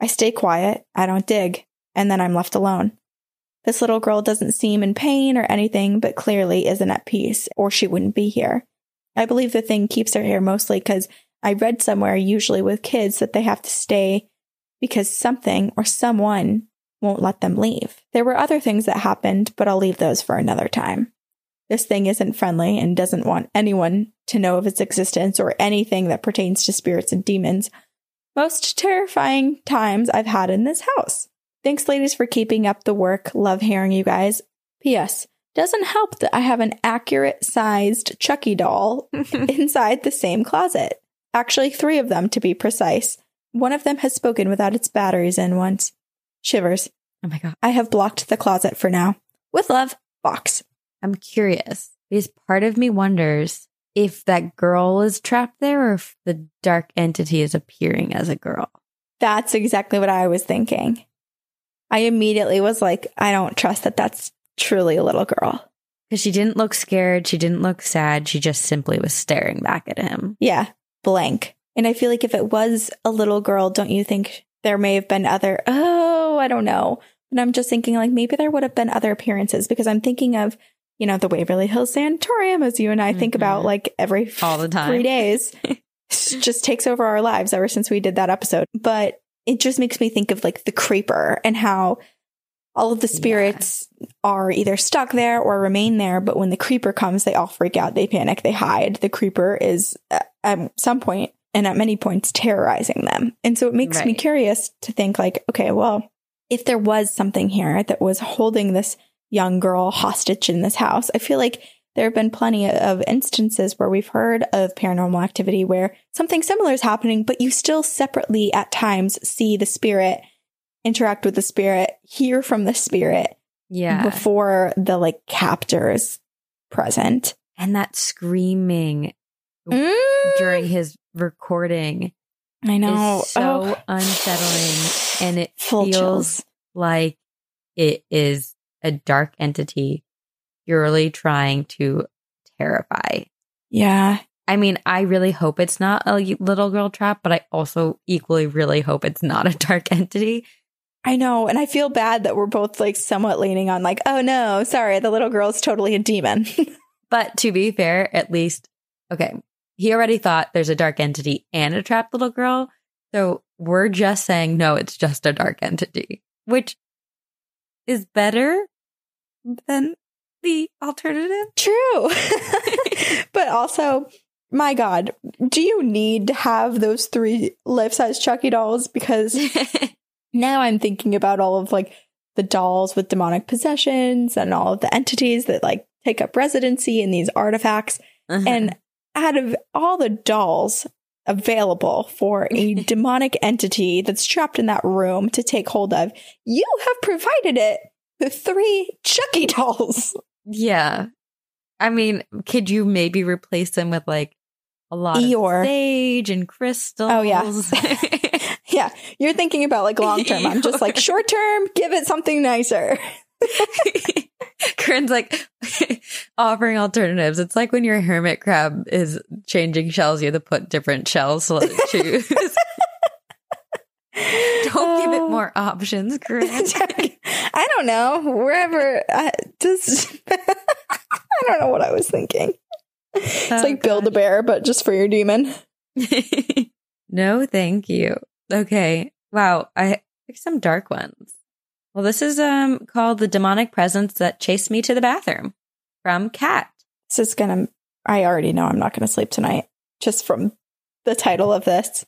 I stay quiet, I don't dig, and then I'm left alone. This little girl doesn't seem in pain or anything, but clearly isn't at peace, or she wouldn't be here. I believe the thing keeps her here mostly because I read somewhere, usually with kids, that they have to stay because something or someone won't let them leave. There were other things that happened, but I'll leave those for another time. This thing isn't friendly and doesn't want anyone to know of its existence or anything that pertains to spirits and demons. Most terrifying times I've had in this house. Thanks, ladies, for keeping up the work. Love hearing you guys. P.S. Doesn't help that I have an accurate sized Chucky doll inside the same closet. Actually, three of them to be precise. One of them has spoken without its batteries in once. Shivers. Oh my God. I have blocked the closet for now. With love, Fox. I'm curious because part of me wonders if that girl is trapped there or if the dark entity is appearing as a girl. That's exactly what I was thinking. I immediately was like, I don't trust that that's truly a little girl. Because she didn't look scared. She didn't look sad. She just simply was staring back at him. Yeah, blank. And I feel like if it was a little girl, don't you think there may have been other, oh, I don't know. And I'm just thinking like maybe there would have been other appearances because I'm thinking of, you know, the Waverly Hills Sanatorium as you and I think Mhm. about like every All the time. three days. Just takes over our lives ever since we did that episode. But it just makes me think of like the creeper and how all of the spirits are either stuck there or remain there. But when the creeper comes, they all freak out, they panic, they hide. The creeper is uh, at some point and at many points terrorizing them. And so it makes me curious to think like, okay, well, if there was something here that was holding this young girl hostage in this house, I feel like there have been plenty of instances where we've heard of paranormal activity where something similar is happening, but you still separately at times see the spirit, interact with the spirit, hear from the spirit Yeah. before the like captors present. and that screaming mm. during his recording I know. is so Oh, unsettling and it full feels chills. like it is a dark entity purely trying to terrify. Yeah. I mean, I really hope it's not a little girl trap, but I also equally really hope it's not a dark entity. I know. And I feel bad that we're both like somewhat leaning on like, oh no, sorry, the little girl's totally a demon. But to be fair, at least, okay, he already thought there's a dark entity and a trapped little girl. So we're just saying, no, it's just a dark entity, which is better than the alternative. True. but also, my God, do you need to have those three life size Chucky dolls? Because now I'm thinking about all of like the dolls with demonic possessions and all of the entities that like take up residency in these artifacts. Uh-huh. And out of all the dolls available for a demonic entity that's trapped in that room to take hold of, you have provided it three Chucky dolls. yeah. I mean, could you maybe replace them with like a lot Eeyore. of sage and crystals? Oh, yeah. Yeah, you're thinking about like long term. I'm just like short term, give it something nicer. Corinne's like offering alternatives. It's like when your hermit crab is changing shells, you have to put different shells to let it choose. Don't give it Oh. more options, Corinne. I don't know. Wherever, I just, I don't know what I was thinking. It's Oh, like Build a Bear, but just for your demon. No, thank you. Okay. Wow. I picked some dark ones. Well, this is um called The Demonic Presence That Chased Me to the Bathroom from Cat. This is gonna. I already know I'm not gonna sleep tonight just from the title of this.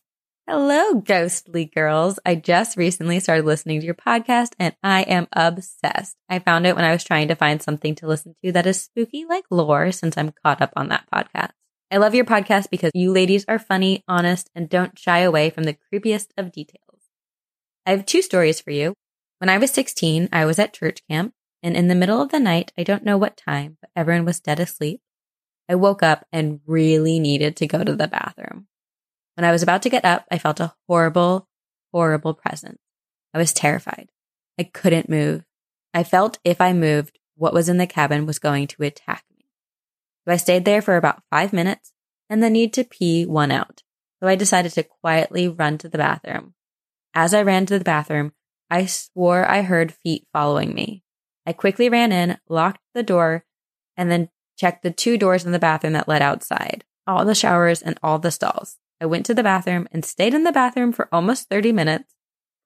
Hello, ghostly girls. I just recently started listening to your podcast and I am obsessed. I found it when I was trying to find something to listen to that is spooky like lore since I'm caught up on that podcast. I love your podcast because you ladies are funny, honest, and don't shy away from the creepiest of details. I have two stories for you. When I was 16, I was at church camp, and in the middle of the night, I don't know what time, but everyone was dead asleep. I woke up and really needed to go to the bathroom. When I was about to get up, I felt a horrible, horrible presence. I was terrified. I couldn't move. I felt if I moved, what was in the cabin was going to attack me. So I stayed there for about five minutes and the need to pee won out. So I decided to quietly run to the bathroom. As I ran to the bathroom, I swore I heard feet following me. I quickly ran in, locked the door, and then checked the two doors in the bathroom that led outside, all the showers and all the stalls. I went to the bathroom and stayed in the bathroom for almost 30 minutes,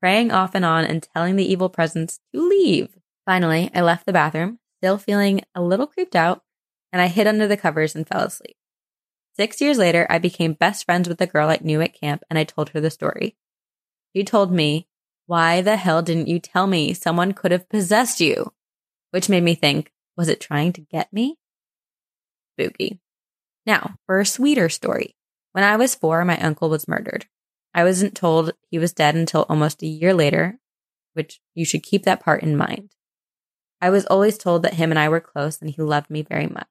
praying off and on and telling the evil presence to leave. Finally, I left the bathroom, still feeling a little creeped out, and I hid under the covers and fell asleep. Six years later, I became best friends with the girl I knew at camp and I told her the story. She told me why the hell didn't you tell me someone could have possessed you? Which made me think, was it trying to get me? Spooky. Now, for a sweeter story. When I was four, my uncle was murdered. I wasn't told he was dead until almost a year later, which you should keep that part in mind. I was always told that him and I were close and he loved me very much.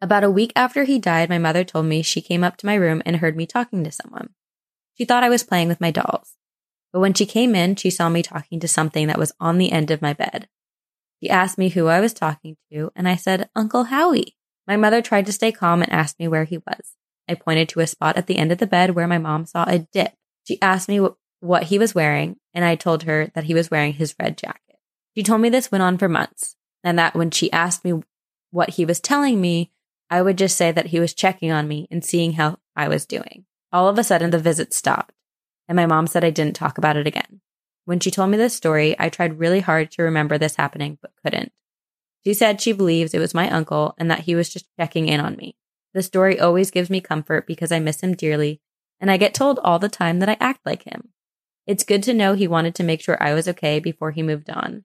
About a week after he died, my mother told me she came up to my room and heard me talking to someone. She thought I was playing with my dolls. But when she came in, she saw me talking to something that was on the end of my bed. She asked me who I was talking to, and I said, Uncle Howie. My mother tried to stay calm and asked me where he was. I pointed to a spot at the end of the bed where my mom saw a dip. She asked me what he was wearing, and I told her that he was wearing his red jacket. She told me this went on for months, and that when she asked me what he was telling me, I would just say that he was checking on me and seeing how I was doing. All of a sudden, the visit stopped and my mom said I didn't talk about it again. When she told me this story, I tried really hard to remember this happening, but couldn't. She said she believes it was my uncle and that he was just checking in on me. The story always gives me comfort because I miss him dearly, and I get told all the time that I act like him. It's good to know he wanted to make sure I was okay before he moved on.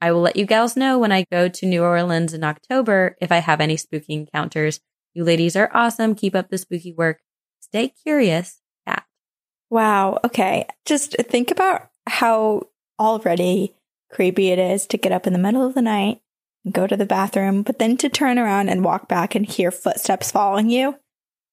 I will let you gals know when I go to New Orleans in October if I have any spooky encounters. You ladies are awesome. Keep up the spooky work. Stay curious Cat. Wow. Okay. Just think about how already creepy it is to get up in the middle of the night go to the bathroom, but then to turn around and walk back and hear footsteps following you.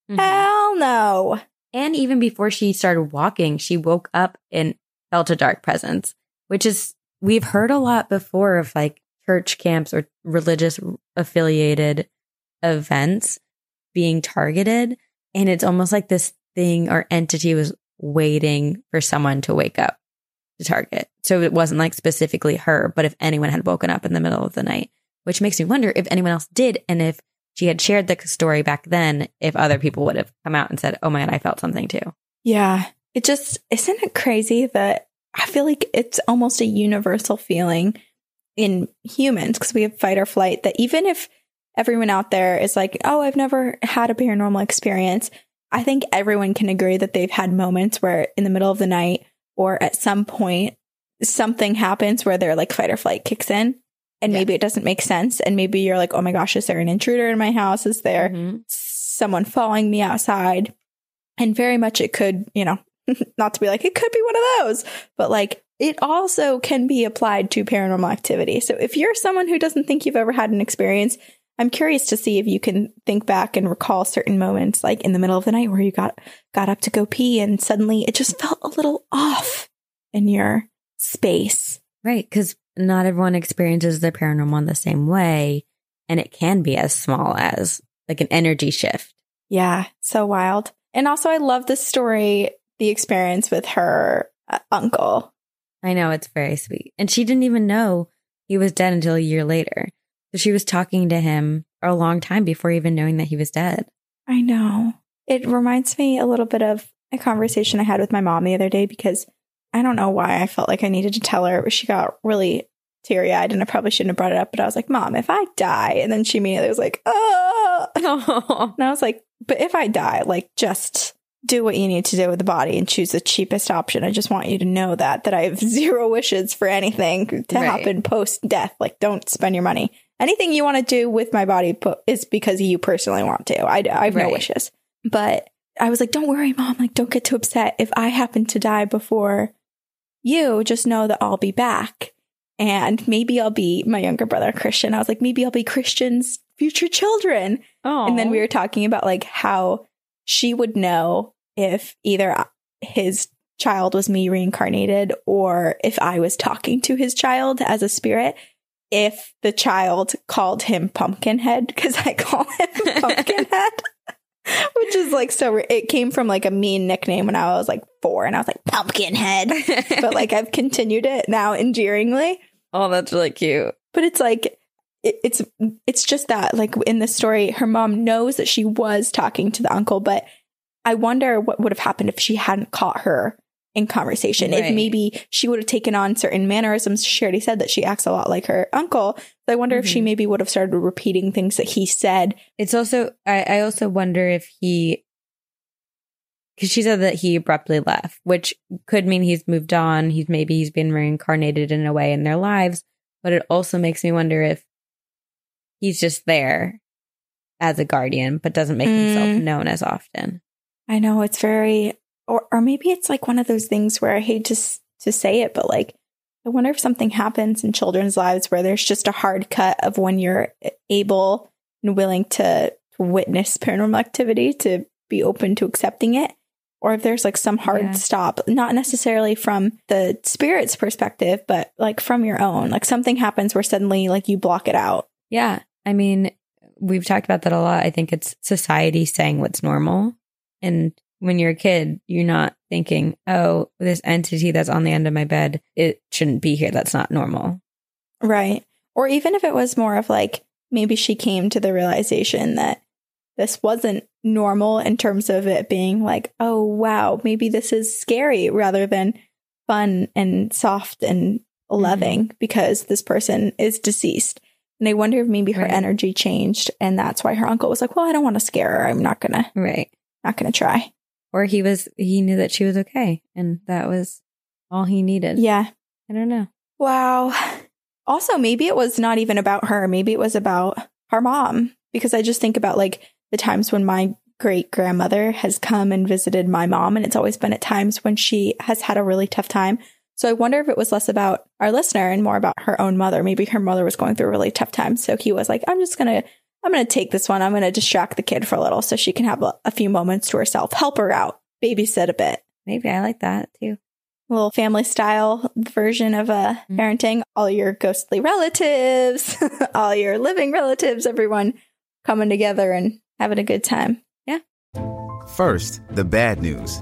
Mm-hmm. Hell no. And even before she started walking, she woke up and felt a dark presence, which is, we've heard a lot before of like church camps or religious affiliated events being targeted. And it's almost like this thing or entity was waiting for someone to wake up to target. So it wasn't like specifically her, but if anyone had woken up in the middle of the night, which makes me wonder if anyone else did and if she had shared the story back then, if other people would have come out and said, Oh my God, I felt something too. Yeah. It just, isn't it crazy that I feel like it's almost a universal feeling in humans because we have fight or flight that even if everyone out there is like, Oh, I've never had a paranormal experience, I think everyone can agree that they've had moments where in the middle of the night or at some point something happens where their like fight or flight kicks in and yeah. maybe it doesn't make sense and maybe you're like oh my gosh is there an intruder in my house is there mm-hmm. someone following me outside and very much it could you know not to be like it could be one of those but like it also can be applied to paranormal activity so if you're someone who doesn't think you've ever had an experience I'm curious to see if you can think back and recall certain moments, like in the middle of the night where you got got up to go pee and suddenly it just felt a little off in your space. Right, because not everyone experiences the paranormal in the same way, and it can be as small as like an energy shift. Yeah, so wild. And also, I love the story, the experience with her uh, uncle. I know it's very sweet, and she didn't even know he was dead until a year later. So she was talking to him for a long time before even knowing that he was dead. I know. It reminds me a little bit of a conversation I had with my mom the other day because I don't know why I felt like I needed to tell her. She got really teary eyed and I probably shouldn't have brought it up, but I was like, Mom, if I die, and then she immediately was like, Oh, and I was like, But if I die, like just do what you need to do with the body and choose the cheapest option. I just want you to know that that I have zero wishes for anything to Right. happen post death. Like, don't spend your money. Anything you want to do with my body is because you personally want to. I, I have no wishes. But I was like, don't worry, mom. Like, don't get too upset. If I happen to die before you, just know that I'll be back. And maybe I'll be my younger brother, Christian. I was like, maybe I'll be Christian's future children. And then we were talking about like how she would know if either his child was me reincarnated or if I was talking to his child as a spirit. If the child called him Pumpkinhead, because I call him Pumpkinhead, which is like so. It came from like a mean nickname when I was like four, and I was like Pumpkinhead, but like I've continued it now endearingly oh, that's really cute. but it's like it, it's it's just that like in the story her mom knows that she was talking to the uncle but i wonder what would have happened if she hadn't caught her in conversation if maybe she would have taken on certain mannerisms she already said that she acts a lot like her uncle so i wonder if she Mhm. maybe would have started repeating things that he said It's also, I, I also wonder if he, because she said that he abruptly left, which could mean he's moved on. He's maybe he's been reincarnated in a way in their lives, but it also makes me wonder if he's just there as a guardian, but doesn't make himself Mm. known as often. i know it's very or or maybe it's like one of those things where i hate to to say it but like I wonder if something happens in children's lives where there's just a hard cut of when you're eh, able and willing to, to witness paranormal activity to be open to accepting it. Or if there's like some hard Yeah. stop, not necessarily from the spirit's perspective, but like from your own. Like something happens where suddenly like you block it out. Yeah. I mean, we've talked about that a lot. I think it's society saying what's normal. And when you're a kid, you're not thinking, oh, this entity that's on the end of my bed, it shouldn't be here. That's not normal. Right. Or even if it was more of like maybe she came to the realization that this wasn't normal in terms of it being like, oh, wow, maybe this is scary rather than fun and soft and mm-hmm. loving because this person is deceased. And I wonder if maybe her Right. energy changed and that's why her uncle was like, well, I don't want to scare her. I'm not going to, Right. not going to try. Or he was, he knew that she was okay. And that was all he needed. Yeah. I don't know. Wow. Also, maybe it was not even about her. Maybe it was about her mom. Because I just think about like the times when my great grandmother has come and visited my mom, and it's always been at times when she has had a really tough time. So I wonder if it was less about our listener and more about her own mother. Maybe her mother was going through a really tough time. So he was like, I'm just going to, I'm going to take this one. I'm going to distract the kid for a little so she can have a, a few moments to herself, help her out, babysit a bit Maybe I like that too. A little family style version of uh, Mhm. parenting. All your ghostly relatives, all your living relatives, everyone coming together and having a good time. Yeah. First, the bad news.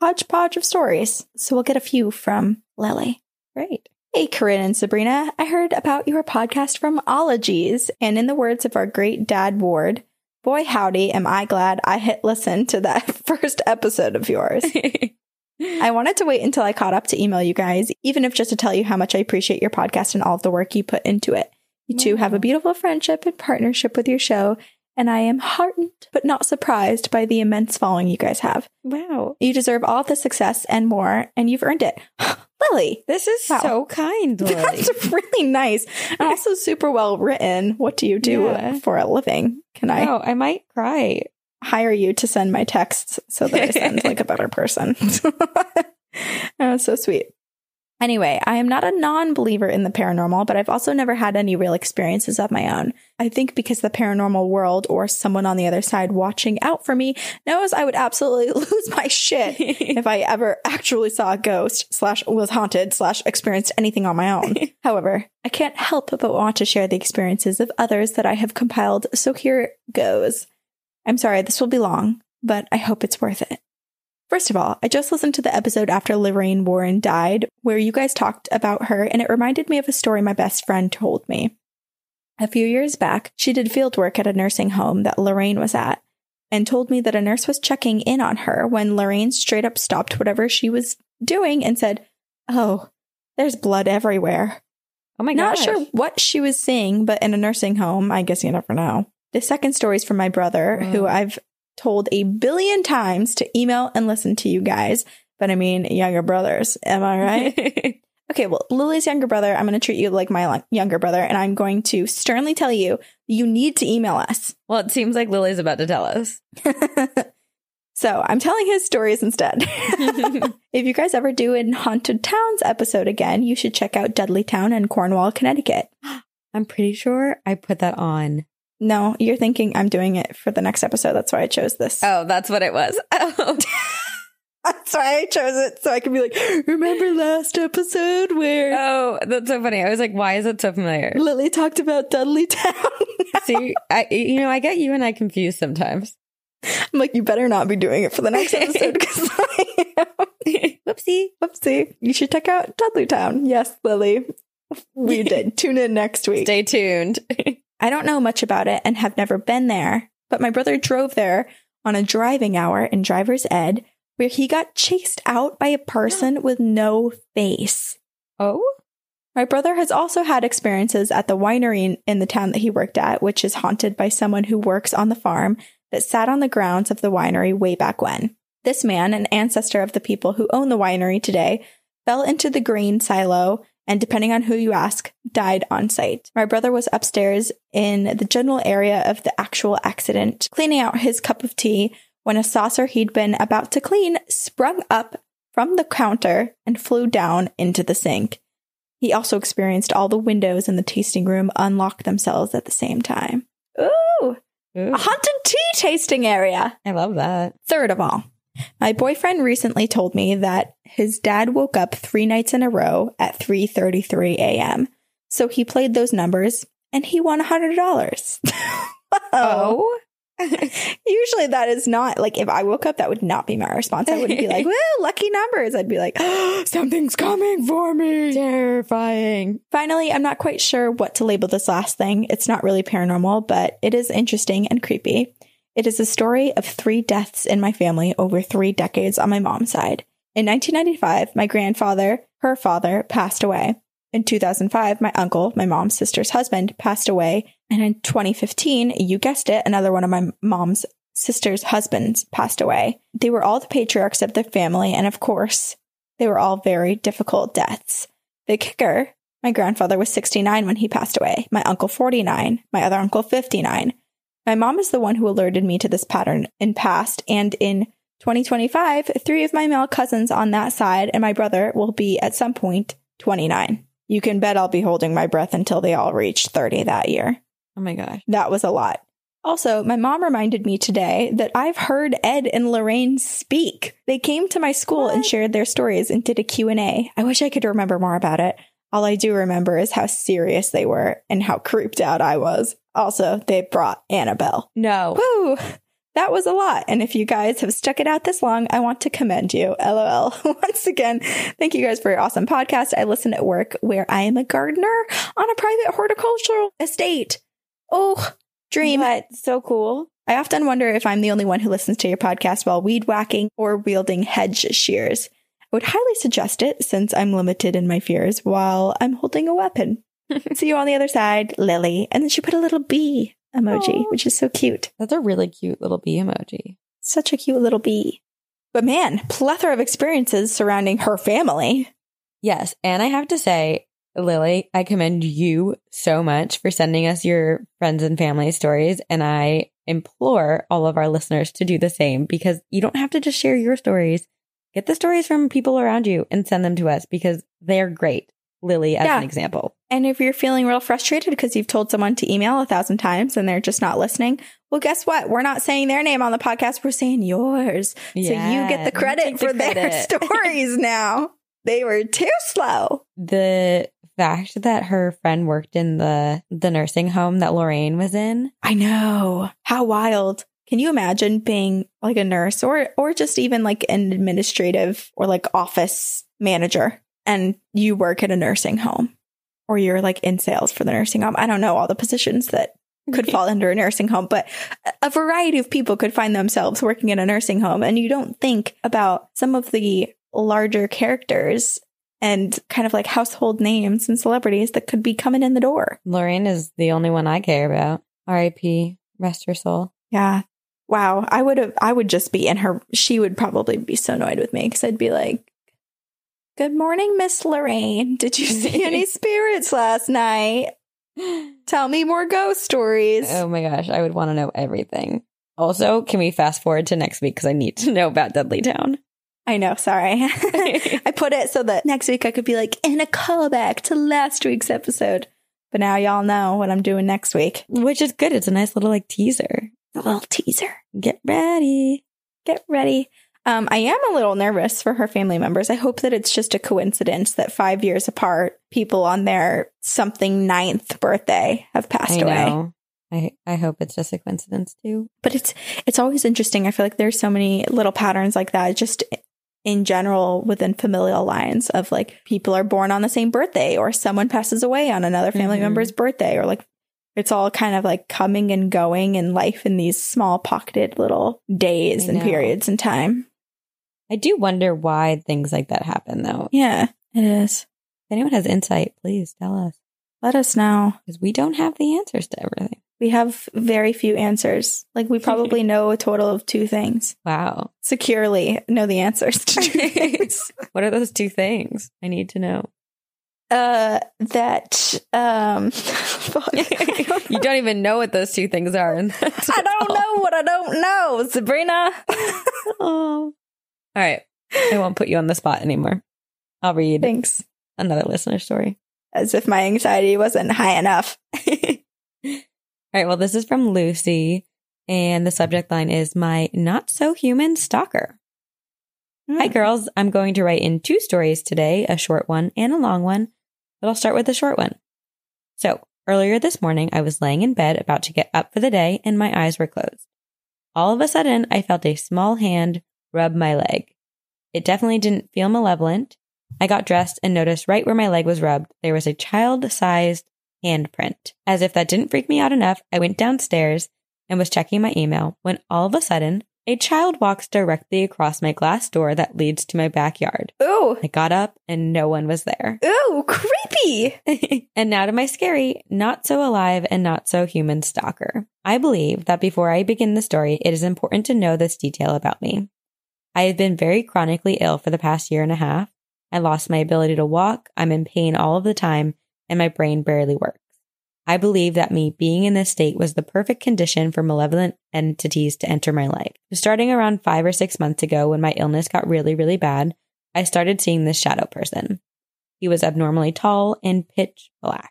Hodgepodge of Stories. So we'll get a few from Lily. Great. Hey, Corinne and Sabrina. I heard about your podcast from Ologies, and in the words of our great dad Ward, boy howdy, am I glad I hit listen to that first episode of yours. I wanted to wait until I caught up to email you guys, even if just to tell you how much I appreciate your podcast and all of the work you put into it. You two have a beautiful friendship and partnership with your show, and I am heartened but not surprised by the immense following you guys have. Wow. You deserve all the success and more, and you've earned it. Lily, This is Wow. so kind, Lily. that's really nice and also super well written. What do you do Yeah. for a living? Can I Oh, I might cry. hire you to send my texts so that I sound like a better person? oh, so sweet. Anyway, I am not a non believer in the paranormal, but I've also never had any real experiences of my own. I think because the paranormal world or someone on the other side watching out for me knows I would absolutely lose my shit if I ever actually saw a ghost slash was haunted slash experienced anything on my own. However, I can't help but want to share the experiences of others that I have compiled. So here goes. I'm sorry, this will be long, but I hope it's worth it. First of all, I just listened to the episode after Lorraine Warren died, where you guys talked about her, and it reminded me of a story my best friend told me. A few years back, she did field work at a nursing home that Lorraine was at, and told me that a nurse was checking in on her when Lorraine straight up stopped whatever she was doing and said, Oh, there's blood everywhere. Oh my Not sure what she was seeing, but in a nursing home, I guess you never know. The second story is from my brother, who oh. I've told a billion times to email and listen to you guys. But I mean, younger brothers. Am I right? okay, well, Lily's younger brother, I'm going to treat you like my younger brother, and I'm going to sternly tell you you need to email us. well, it seems like Lily's about to tell us. so I'm telling his stories instead. if you guys ever do an Haunted Towns episode again, you should check out Dudleytown in Cornwall, Connecticut. I'm pretty sure I put that on. No, you're thinking I'm doing it for the next episode. That's why I chose this. Oh, that's what it was. Oh. That's why I chose it. So I can be like, remember last episode where oh, that's so funny. I was like, why is it so familiar? Lily talked about Dudleytown? See, I, you know, I get you and I confused sometimes. I'm like, you better not be doing it for the next episode because Whoopsie. whoopsie. You should check out Dudleytown. Yes, Lily. We did. Tune in next week. Stay tuned. I don't know much about it and have never been there, but my brother drove there on a driving hour in driver's ed where he got chased out by a person with no face. oh, My brother has also had experiences at the winery in, the town that he worked at, which is haunted by someone who works on the farm that sat on the grounds of the winery way back when. This man, an ancestor of the people who own the winery today, fell into the grain silo and, depending on who you ask, died on site. My brother was upstairs in the general area of the actual accident, cleaning out his cup of tea when a saucer he'd been about to clean sprung up from the counter and flew down into the sink. He also experienced all the windows in the tasting room unlock themselves at the same time. Ooh, Ooh, a haunted tea tasting area. I love that. Third of all, my boyfriend recently told me that his dad woke up 3 nights in a row at 3:33 a.m. So he played those numbers and he won $100. Oh, Usually that is not like if I woke up, that would not be my response. I wouldn't be like, "Woo, lucky numbers." I'd be like, oh, "Something's coming for me." terrifying. Finally, I'm not quite sure what to label this last thing. It's not really paranormal, but it is interesting and creepy. It is a story of three deaths in my family over three decades on my mom's side. In 1995, my grandfather, her father, passed away. In 2005, my uncle, my mom's sister's husband, passed away. And in 2015, you guessed it, another one of my mom's sister's husbands passed away. They were all the patriarchs of the family. And of course, they were all very difficult deaths. The kicker, my grandfather was 69 when he passed away, my uncle 49, my other uncle 59. My mom is the one who alerted me to this pattern in past, and in 2025, three of my male cousins on that side and my brother will be at some point 29. You can bet I'll be holding my breath until they all reach 30 that year. Oh my gosh. That was a lot. Also, my mom reminded me today that I've heard Ed and Lorraine speak. They came to my school and shared their stories and did a Q&A. I wish I could remember more about it. All I do remember is how serious they were and how creeped out I was. Also, they brought Annabelle. No. Woo! That was a lot. And if you guys have stuck it out this long, I want to commend you. LOL. Once again, thank you guys for your awesome podcast. I listen at work where I am a gardener on a private horticultural estate. Oh, dream. What? So cool. I often wonder if I'm the only one who listens to your podcast while weed whacking or wielding hedge shears. I would highly suggest it since I'm limited in my fears while I'm holding a weapon. See you on the other side, Lily. And then she put a little bee emoji, Aw. which is so cute. That's a really cute little bee emoji. Such a cute little bee. But man, plethora of experiences surrounding her family. Yes. And I have to say, Lily, I commend you so much for sending us your friends and family stories. And I implore all of our listeners to do the same because you don't have to just share your stories. Get the stories from people around you and send them to us because they're great. Lily, as Yeah. an example. And if you're feeling real frustrated because you've told someone to email a thousand times and they're just not listening, well, guess what? We're not saying their name on the podcast. We're saying yours. so you get the credit take the for their stories now. They were too slow. the fact that her friend worked in the the nursing home that Lorraine was in. I know. How wild. Can you imagine being like a nurse or or just even like an administrative or like office manager and you work at a nursing home or you're like in sales for the nursing home? I don't know all the positions that could fall under a nursing home, but a variety of people could find themselves working in a nursing home and you don't think about some of the larger characters and kind of like household names and celebrities that could be coming in the door. Lorraine is the only one I care about. R.I.P. Rest her soul. Yeah. Wow. I would have, I would just be in her, she would probably be so annoyed with me because I'd be like, Good morning, Miss Lorraine. Did you see any spirits last night? Tell me more ghost stories. Oh my gosh, I would want to know everything. Also, can we fast forward to next week because I need to know about Dudleytown? I know. Sorry. I put it so that next week I could be like, in a callback to last week's episode. But now y'all know what I'm doing next week. Which is good. It's a nice little like teaser. A little teaser. Get ready. Get ready. Um, I am a little nervous for her family members. I hope that it's just a coincidence that five years apart, people on their something ninth birthday have passed I away. know. I I hope it's just a coincidence too. But it's it's always interesting. I feel like there's so many little patterns like that. Just in general within familial lines of like people are born on the same birthday or someone passes away on another family Mhm. member's birthday or like it's all kind of like coming and going in life in these small pocketed little days and periods in time. I do wonder why things like that happen though. Yeah, it is. If anyone has insight, please tell us. Let us know. Because we don't have the answers to everything. We have very few answers. Like we probably know a total of two things. Wow. Securely know the answers to two things. what are those two things? I need to know. Uh that um fuck. I don't you don't even know what those two things are. And I don't know what I don't know, Sabrina. Oh. All right. I won't put you on the spot anymore. I'll read Thanks. another listener story. As if my anxiety wasn't high enough. All right. Well, this is from Lucy, and the subject line is My Not So Human Stalker. Hi, Hmm. girls. I'm going to write in two stories today a short one and a long one, but I'll start with the short one. So, earlier this morning, I was laying in bed about to get up for the day, and my eyes were closed. All of a sudden, I felt a small hand rub my leg. It definitely didn't feel malevolent. I got dressed and noticed right where my leg was rubbed, there was a child sized handprint. As if that didn't freak me out enough, I went downstairs and was checking my email when all of a sudden, a child walks directly across my glass door that leads to my backyard. Ooh. I got up and no one was there. Ooh, creepy. and now to my scary, not so alive and not so human stalker. I believe that before I begin the story, it is important to know this detail about me. I have been very chronically ill for the past year and a half. I lost my ability to walk, I'm in pain all of the time, and my brain barely works. I believe that me being in this state was the perfect condition for malevolent entities to enter my life. Starting around five or six months ago, when my illness got really, really bad, I started seeing this shadow person. He was abnormally tall and pitch black.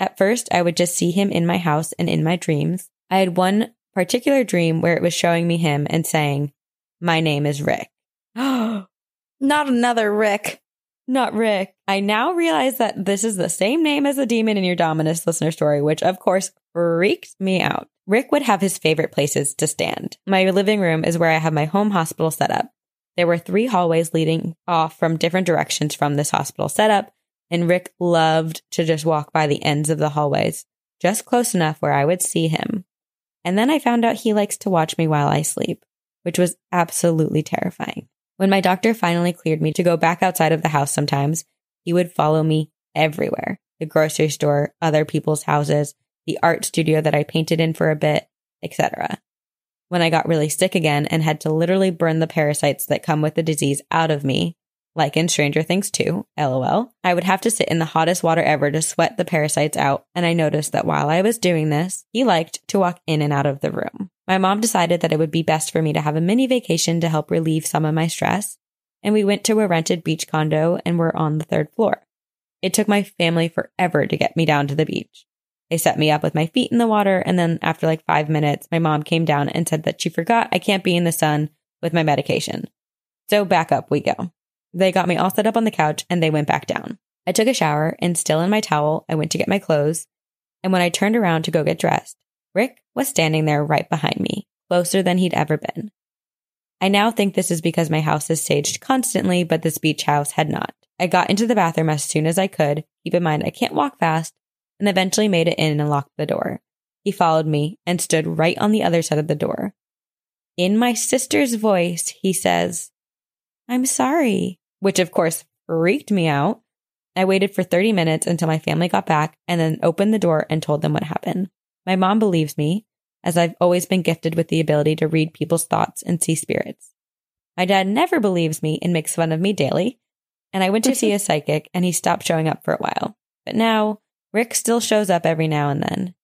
At first, I would just see him in my house and in my dreams. I had one particular dream where it was showing me him and saying, My name is Rick. Not another Rick. Not Rick. I now realize that this is the same name as the demon in your Dominus listener story, which of course freaked me out. Rick would have his favorite places to stand. My living room is where I have my home hospital set up. There were three hallways leading off from different directions from this hospital setup, and Rick loved to just walk by the ends of the hallways, just close enough where I would see him. And then I found out he likes to watch me while I sleep, which was absolutely terrifying. When my doctor finally cleared me to go back outside of the house sometimes, he would follow me everywhere the grocery store, other people's houses, the art studio that I painted in for a bit, etc. When I got really sick again and had to literally burn the parasites that come with the disease out of me, like in Stranger Things 2, lol, I would have to sit in the hottest water ever to sweat the parasites out. And I noticed that while I was doing this, he liked to walk in and out of the room. My mom decided that it would be best for me to have a mini vacation to help relieve some of my stress. And we went to a rented beach condo and were on the third floor. It took my family forever to get me down to the beach. They set me up with my feet in the water. And then after like five minutes, my mom came down and said that she forgot I can't be in the sun with my medication. So back up we go. They got me all set up on the couch and they went back down. I took a shower and still in my towel, I went to get my clothes. And when I turned around to go get dressed, Rick was standing there right behind me, closer than he'd ever been. I now think this is because my house is staged constantly, but this beach house had not. I got into the bathroom as soon as I could. Keep in mind, I can't walk fast and eventually made it in and locked the door. He followed me and stood right on the other side of the door. In my sister's voice, he says, I'm sorry which of course freaked me out. I waited for 30 minutes until my family got back and then opened the door and told them what happened. My mom believes me, as I've always been gifted with the ability to read people's thoughts and see spirits. My dad never believes me and makes fun of me daily. And I went to see a psychic and he stopped showing up for a while. But now Rick still shows up every now and then.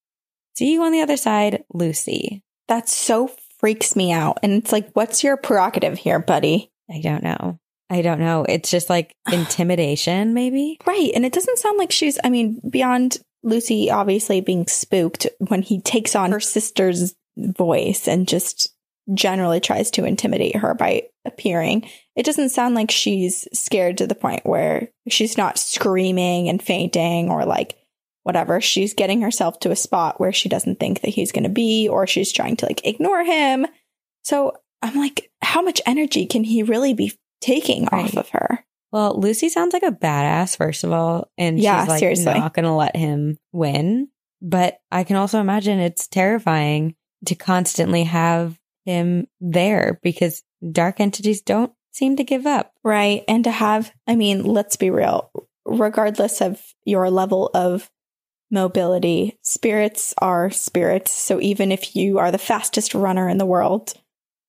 See you on the other side, Lucy. That so freaks me out. And it's like, what's your prerogative here, buddy? I don't know. I don't know. It's just like intimidation, maybe. Right. And it doesn't sound like she's, I mean, beyond Lucy obviously being spooked when he takes on her sister's voice and just generally tries to intimidate her by appearing. It doesn't sound like she's scared to the point where she's not screaming and fainting or like whatever. She's getting herself to a spot where she doesn't think that he's going to be or she's trying to like ignore him. So I'm like, how much energy can he really be taking right. off of her. Well, Lucy sounds like a badass, first of all, and yeah, she's like seriously. not going to let him win. But I can also imagine it's terrifying to constantly have him there because dark entities don't seem to give up. Right. And to have, I mean, let's be real, regardless of your level of mobility, spirits are spirits. So even if you are the fastest runner in the world,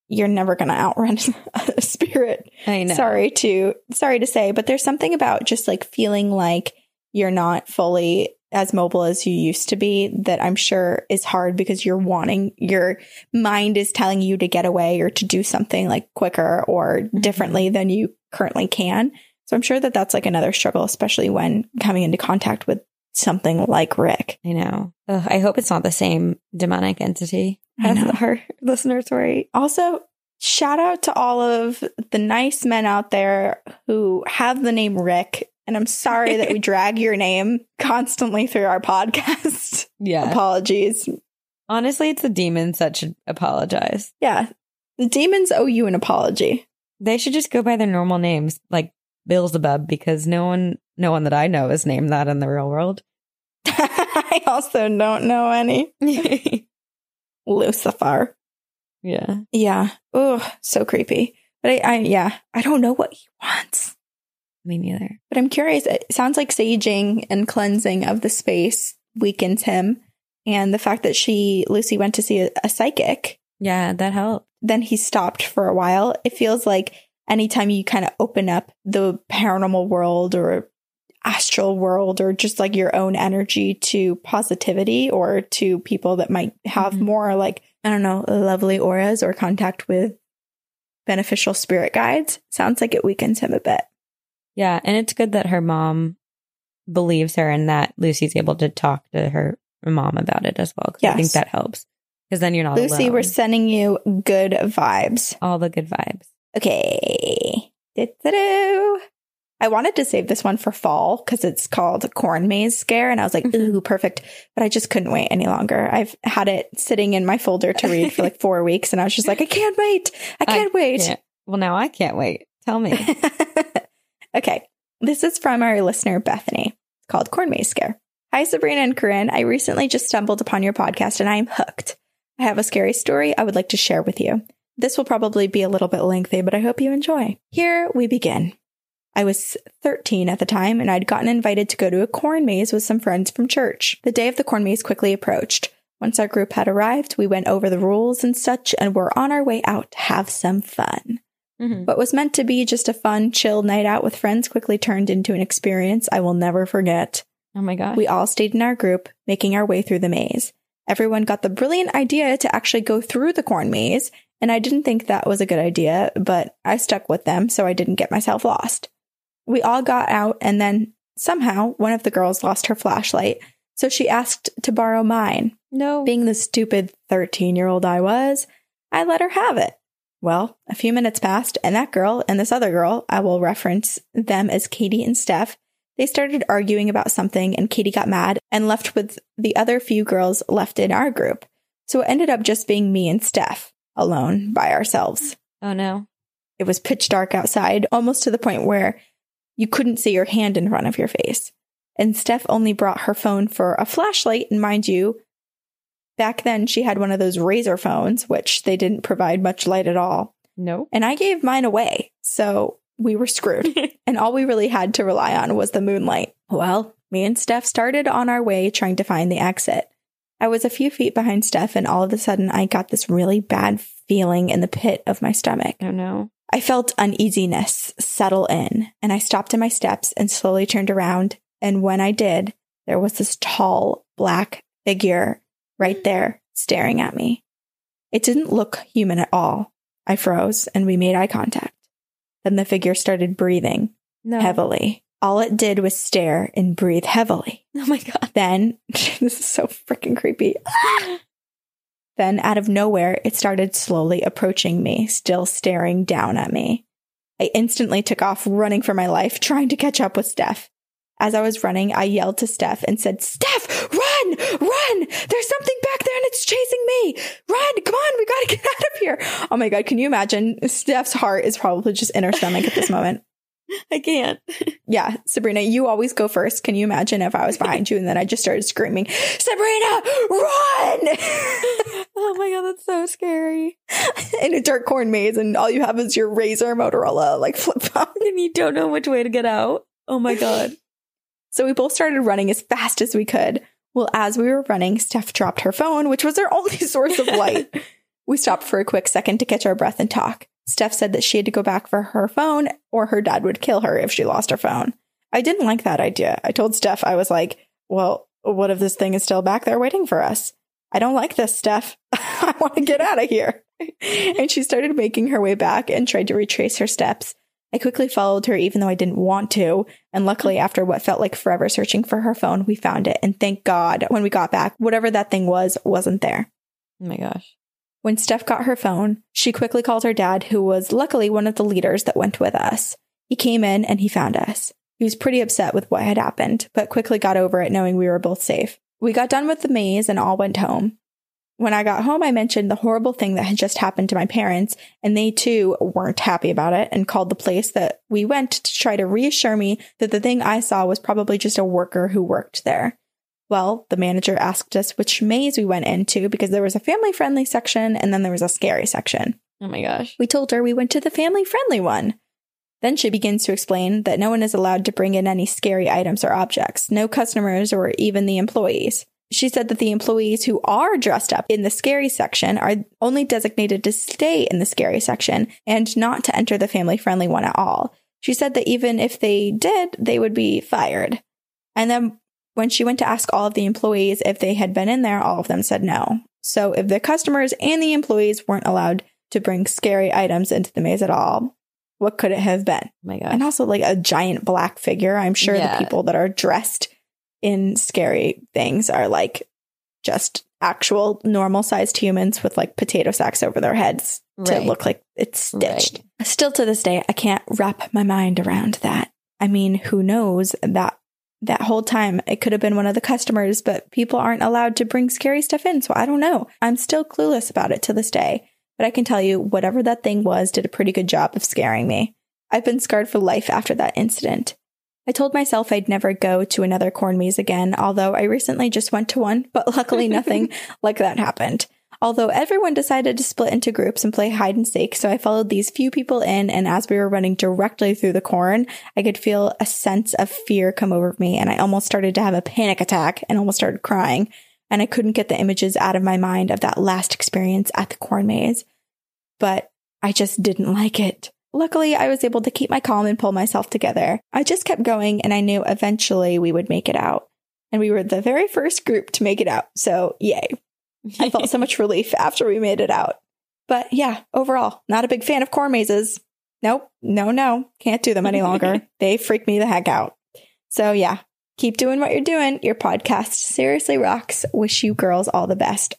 you're never going to outrun a spirit. I know. Sorry to sorry to say, but there's something about just like feeling like you're not fully as mobile as you used to be that I'm sure is hard because you're wanting your mind is telling you to get away or to do something like quicker or mm-hmm. differently than you currently can. So I'm sure that that's like another struggle, especially when coming into contact with something like Rick. I know. Ugh, I hope it's not the same demonic entity as our listener story. Also, shout out to all of the nice men out there who have the name Rick. And I'm sorry that we drag your name constantly through our podcast. Yeah. Apologies. Honestly, it's the demons that should apologize. Yeah. The demons owe you an apology. They should just go by their normal names, like Beelzebub, because no one, no one that I know is named that in the real world. I also don't know any. Lucifer. Yeah. Yeah. Oh, so creepy. But I, I, yeah, I don't know what he wants. Me neither. But I'm curious. It sounds like saging and cleansing of the space weakens him. And the fact that she, Lucy, went to see a, a psychic. Yeah, that helped. Then he stopped for a while. It feels like anytime you kind of open up the paranormal world or astral world or just like your own energy to positivity or to people that might have mm-hmm. more like, I don't know, lovely auras or contact with beneficial spirit guides, sounds like it weakens him a bit. Yeah. And it's good that her mom believes her and that Lucy's able to talk to her mom about it as well. Yes. I think that helps. Because then you're not Lucy, alone. we're sending you good vibes. All the good vibes. Okay. Do-do-do. I wanted to save this one for fall because it's called Corn Maze Scare. And I was like, mm-hmm. ooh, perfect. But I just couldn't wait any longer. I've had it sitting in my folder to read for like four weeks. And I was just like, I can't wait. I can't I wait. Can't. Well, now I can't wait. Tell me. okay. This is from our listener, Bethany. It's called Corn Maze Scare. Hi, Sabrina and Corinne. I recently just stumbled upon your podcast and I am hooked. I have a scary story I would like to share with you. This will probably be a little bit lengthy, but I hope you enjoy. Here we begin. I was 13 at the time, and I'd gotten invited to go to a corn maze with some friends from church. The day of the corn maze quickly approached. Once our group had arrived, we went over the rules and such, and were on our way out to have some fun. Mhm. What was meant to be just a fun, chill night out with friends quickly turned into an experience I will never forget. Oh my God. We all stayed in our group, making our way through the maze. Everyone got the brilliant idea to actually go through the corn maze, and I didn't think that was a good idea, but I stuck with them so I didn't get myself lost. We all got out, and then somehow one of the girls lost her flashlight, so she asked to borrow mine. no. Being the stupid 13 year old I was, I let her have it. Well, a few minutes passed, and that girl and this other girl, I will reference them as Katie and Steph, they started arguing about something, and Katie got mad and left with the other few girls left in our group. So it ended up just being me and Steph alone by ourselves. oh no. It was pitch dark outside, almost to the point where you couldn't see your hand in front of your face. And Steph only brought her phone for a flashlight. And mind you, back then she had one of those Razr phones, which they didn't provide much light at all. No. And I gave mine away. So we were screwed. and all we really had to rely on was the moonlight. Well, me and Steph started on our way trying to find the exit. I was a few feet behind Steph, and all of a sudden I got this really bad feeling in the pit of my stomach. Oh no. I felt uneasiness settle in, and I stopped in my steps and slowly turned around. And when I did, there was this tall black figure right there staring at me. It didn't look human at all. I froze and we made eye contact. Then the figure started breathing No. heavily. All it did was stare and breathe heavily. Oh my god. Then, this is so freaking creepy. Then, out of nowhere, it started slowly approaching me, still staring down at me. I instantly took off running for my life, trying to catch up with Steph. As I was running, I yelled to Steph and said, Steph, run, run! There's something back there and it's chasing me! Run, come on, we gotta get out of here! Oh my god, can you imagine? Steph's heart is probably just in her stomach at this moment. I can't. Yeah, Sabrina, you always go first. Can you imagine if I was behind you and then I just started screaming, Sabrina, run! oh my god, that's so scary. in a dirt corn maze, and all you have is your Razr Motorola like flip phone. And you don't know which way to get out. Oh my god. So we both started running as fast as we could. Well, as we were running, Steph dropped her phone, which was her only source of light. we stopped for a quick second to catch our breath and talk. Steph said that she had to go back for her phone or her dad would kill her if she lost her phone. I didn't like that idea. I told Steph, I was like, well, what if this thing is still back there waiting for us? I don't like this, Steph. I want to get out of here. and she started making her way back and tried to retrace her steps. I quickly followed her, even though I didn't want to. And luckily, after what felt like forever searching for her phone, we found it. And thank God, when we got back, whatever that thing was, wasn't there. Oh my gosh. When Steph got her phone, she quickly called her dad, who was luckily one of the leaders that went with us. He came in and he found us. He was pretty upset with what had happened, but quickly got over it knowing we were both safe. We got done with the maze and all went home. When I got home, I mentioned the horrible thing that had just happened to my parents, and they too weren't happy about it and called the place that we went to try to reassure me that the thing I saw was probably just a worker who worked there. Well, the manager asked us which maze we went into because there was a family friendly section and then there was a scary section. Oh my gosh. We told her we went to the family friendly one. Then she begins to explain that no one is allowed to bring in any scary items or objects, no customers or even the employees. She said that the employees who are dressed up in the scary section are only designated to stay in the scary section and not to enter the family friendly one at all. She said that even if they did, they would be fired. And then when she went to ask all of the employees if they had been in there, all of them said no. So if the customers and the employees weren't allowed to bring scary items into the maze at all, what could it have been? Oh my God. And also like a giant black figure. I'm sure Yeah. the people that are dressed in scary things are like just actual normal sized humans with like potato sacks over their heads to look like it's stitched. Right. Still to this day, I can't wrap my mind around that. I mean, who knows that that whole time it could have been one of the customers, but people aren't allowed to bring scary stuff in. So I don't know. I'm still clueless about it to this day. But I can tell you, whatever that thing was did a pretty good job of scaring me. I've been scarred for life after that incident. I told myself I'd never go to another corn maze again, although I recently just went to one, but luckily nothing like that happened. Although everyone decided to split into groups and play hide and seek, so I followed these few people in, and as we were running directly through the corn, I could feel a sense of fear come over me, and I almost started to have a panic attack and almost started crying. And I couldn't get the images out of my mind of that last experience at the corn maze. But I just didn't like it. Luckily, I was able to keep my calm and pull myself together. I just kept going, and I knew eventually we would make it out. And we were the very first group to make it out, so yay. I felt so much relief after we made it out. But yeah, overall, not a big fan of corn mazes. Nope, no, no, can't do them any longer. they freak me the heck out. So yeah, keep doing what you're doing. Your podcast seriously rocks. Wish you girls all the best.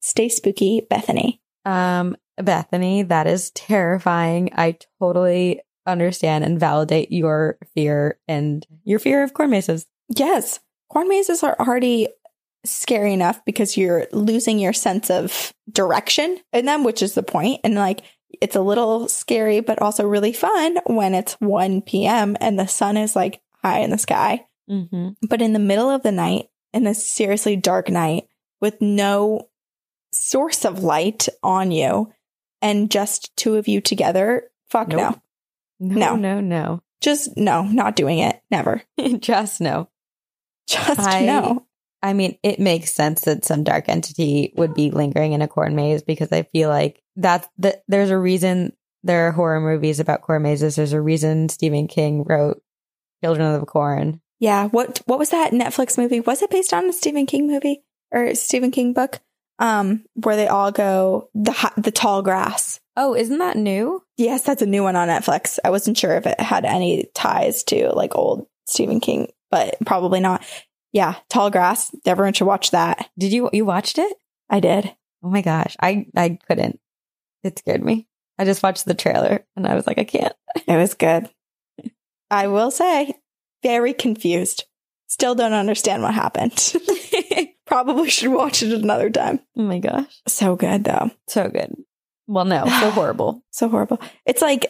Stay spooky, Bethany. Um, Bethany, that is terrifying. I totally understand and validate your fear and your fear of corn mazes. Yes, corn mazes are already scary enough because you're losing your sense of direction in them, which is the point. And like, it's a little scary, but also really fun when it's 1 p.m. and the sun is like high in the sky. Mm-hmm. But in the middle of the night, in this seriously dark night with no source of light on you and just two of you together, fuck Nope. no. No, No. no, no. Just no, not doing it. Never. Just no. Just I- no. I mean, it makes sense that some dark entity would be lingering in a corn maze because I feel like that's the, there's a reason there are horror movies about corn mazes. There's a reason Stephen King wrote Children of the Corn. Yeah. What what was that Netflix movie? Was it based on a Stephen King movie or Stephen King book? Um, where they all go the the tall grass. Oh, isn't that new? Yes, that's a new one on Netflix. I wasn't sure if it had any ties to like old Stephen King, but probably not. Yeah, tall grass. Everyone should watch that. Did you you watched it? I did. Oh my gosh, I I couldn't. It scared me. I just watched the trailer and I was like, I can't. It was good. I will say, very confused. Still don't understand what happened. Probably should watch it another time. Oh my gosh, So good though. so good. Well, no, so horrible. so horrible. It's like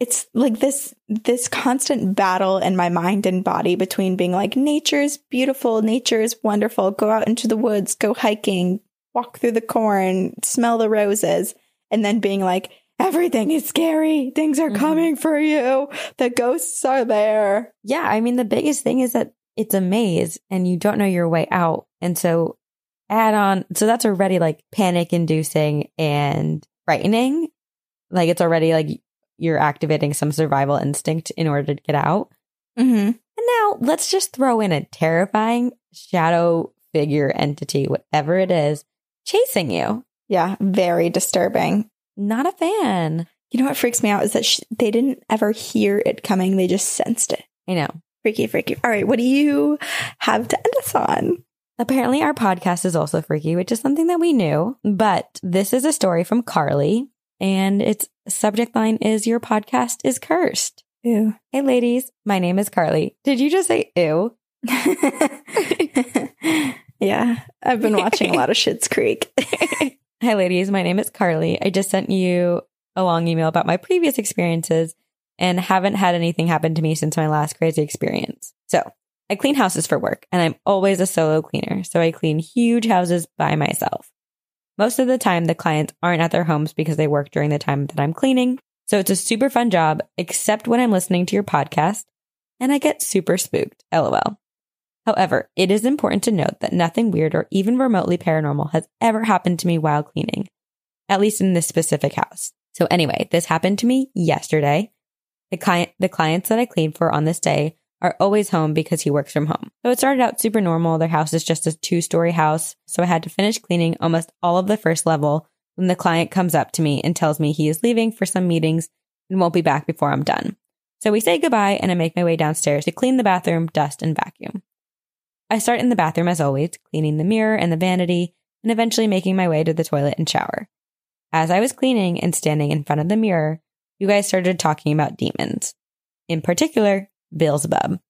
it's like this this constant battle in my mind and body between being like nature is beautiful, nature is wonderful, go out into the woods, go hiking, walk through the corn, smell the roses, and then being like everything is scary, things are Mhm. coming for you, the ghosts are there. Yeah, I mean, the biggest thing is that it's a maze and you don't know your way out. And so add on, so that's already like panic inducing and frightening. Like it's already like you're activating some survival instinct in order to get out. Mm-hmm. And now let's just throw in a terrifying shadow figure entity, whatever it is, chasing you. Yeah, very disturbing. Not a fan. You know what freaks me out is that sh- they didn't ever hear it coming; they just sensed it. I know. Freaky, freaky. All right, what do you have to end us on? Apparently, our podcast is also freaky, which is something that we knew. But this is a story from Carly, and its subject line is Your podcast is cursed. Ew. Hey, ladies, my name is Carly. Did you just say ew? yeah, I've been watching a lot of Schitt's Creek. Hi, ladies, my name is Carly. I just sent you a long email about my previous experiences and haven't had anything happen to me since my last crazy experience. So, I clean houses for work, and I'm always a solo cleaner, so I clean huge houses by myself. Most of the time, the clients aren't at their homes because they work during the time that I'm cleaning. So it's a super fun job, except when I'm listening to your podcast and I get super spooked. LOL. However, it is important to note that nothing weird or even remotely paranormal has ever happened to me while cleaning, at least in this specific house. So anyway, this happened to me yesterday. The client, the clients that I cleaned for on this day are always home because he works from home. So it started out super normal. Their house is just a two story house. So I had to finish cleaning almost all of the first level when the client comes up to me and tells me he is leaving for some meetings and won't be back before I'm done. So we say goodbye and I make my way downstairs to clean the bathroom, dust, and vacuum. I start in the bathroom as always, cleaning the mirror and the vanity, and eventually making my way to the toilet and shower. As I was cleaning and standing in front of the mirror, you guys started talking about demons. In particular, Beelzebub.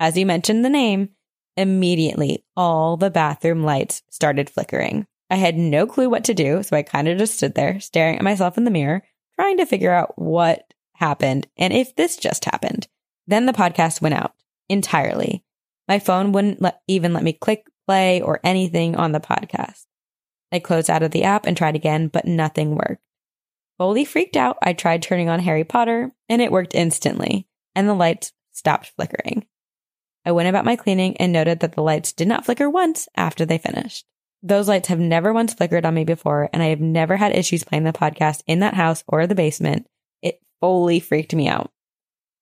As you mentioned the name, immediately all the bathroom lights started flickering. I had no clue what to do, so I kind of just stood there staring at myself in the mirror, trying to figure out what happened and if this just happened. Then the podcast went out entirely. My phone wouldn't even let me click play or anything on the podcast. I closed out of the app and tried again, but nothing worked. Fully freaked out, I tried turning on Harry Potter and it worked instantly, and the lights stopped flickering. I went about my cleaning and noted that the lights did not flicker once after they finished. Those lights have never once flickered on me before, and I have never had issues playing the podcast in that house or the basement. It fully freaked me out.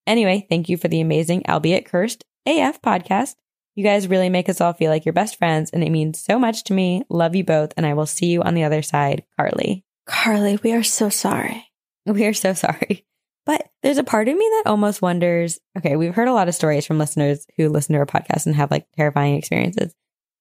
Anyway, thank you for the amazing, albeit cursed, AF podcast. You guys really make us all feel like your best friends, and it means so much to me. Love you both, and I will see you on the other side, Carly. Carly, we are so sorry. We are so sorry. But there's a part of me that almost wonders okay, we've heard a lot of stories from listeners who listen to our podcast and have like terrifying experiences.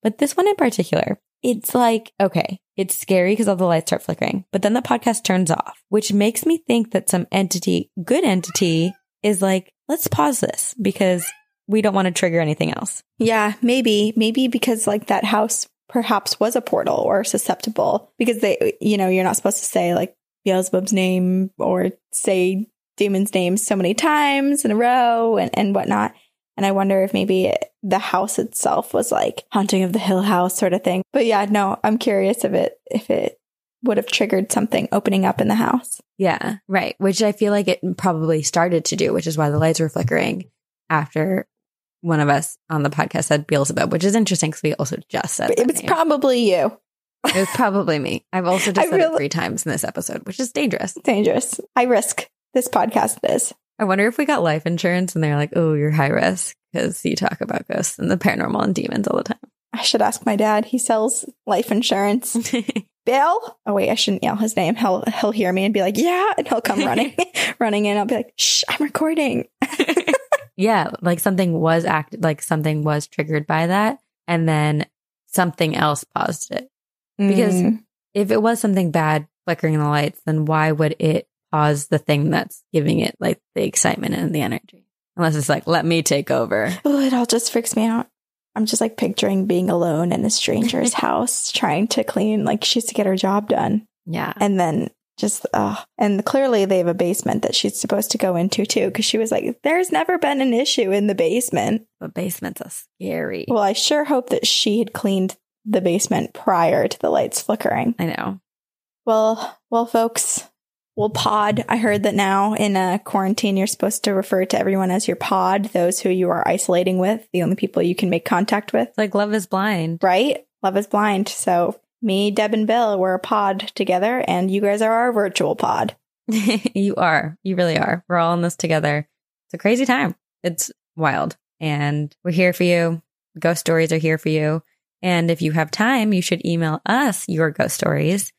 But this one in particular, it's like, okay, it's scary because all the lights start flickering, but then the podcast turns off, which makes me think that some entity, good entity, is like, let's pause this because we don't want to trigger anything else. Yeah, maybe, maybe because like that house perhaps was a portal or susceptible because they, you know, you're not supposed to say like Beelzebub's name or say demon's name so many times in a row and, and whatnot. And I wonder if maybe the house itself was like haunting of the Hill House sort of thing. But yeah, no, I'm curious if it if it would have triggered something opening up in the house. Yeah, right. Which I feel like it probably started to do, which is why the lights were flickering after one of us on the podcast said Beelzebub, which is interesting because we also just said it was name. probably you. It was probably me. I've also just said really, it three times in this episode, which is dangerous. Dangerous. High risk. This podcast is. I wonder if we got life insurance and they're like, "Oh, you're high risk because you talk about ghosts and the paranormal and demons all the time." I should ask my dad. He sells life insurance. Bill? Oh wait, I shouldn't yell his name. He'll he'll hear me and be like, "Yeah," and he'll come running, running in. I'll be like, "Shh, I'm recording." yeah, like something was act like something was triggered by that, and then something else paused it. Because mm. if it was something bad flickering the lights, then why would it pause the thing that's giving it like the excitement and the energy? Unless it's like, let me take over. Oh, it all just freaks me out. I'm just like picturing being alone in a stranger's house trying to clean, like she she's to get her job done. Yeah. And then just uh and clearly they have a basement that she's supposed to go into too because she was like there's never been an issue in the basement but basements are scary well i sure hope that she had cleaned the basement prior to the lights flickering i know well well folks we'll pod i heard that now in a quarantine you're supposed to refer to everyone as your pod those who you are isolating with the only people you can make contact with like love is blind right love is blind so me, Deb, and Bill, we're a pod together, and you guys are our virtual pod. you are. You really are. We're all in this together. It's a crazy time. It's wild. And we're here for you. Ghost stories are here for you. And if you have time, you should email us your ghost stories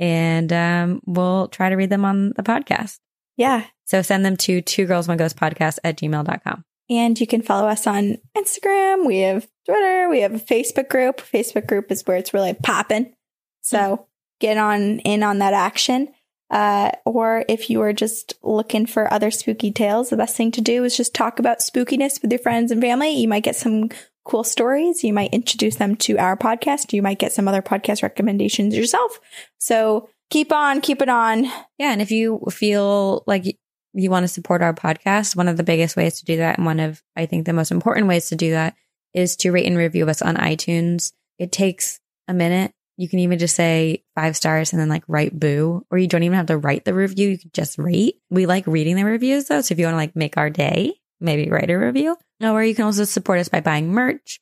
and um, we'll try to read them on the podcast. Yeah. So send them to two girls, one ghost podcast at gmail.com. And you can follow us on Instagram. We have Twitter. We have a Facebook group. Facebook group is where it's really popping. So get on in on that action. Uh, or if you are just looking for other spooky tales, the best thing to do is just talk about spookiness with your friends and family. You might get some cool stories. You might introduce them to our podcast. You might get some other podcast recommendations yourself. So keep on, keep it on. Yeah. And if you feel like you want to support our podcast, one of the biggest ways to do that, and one of, I think, the most important ways to do that is to rate and review us on iTunes. It takes a minute. You can even just say five stars and then like write boo, or you don't even have to write the review. You can just rate. We like reading the reviews though. So if you want to like make our day, maybe write a review. Or you can also support us by buying merch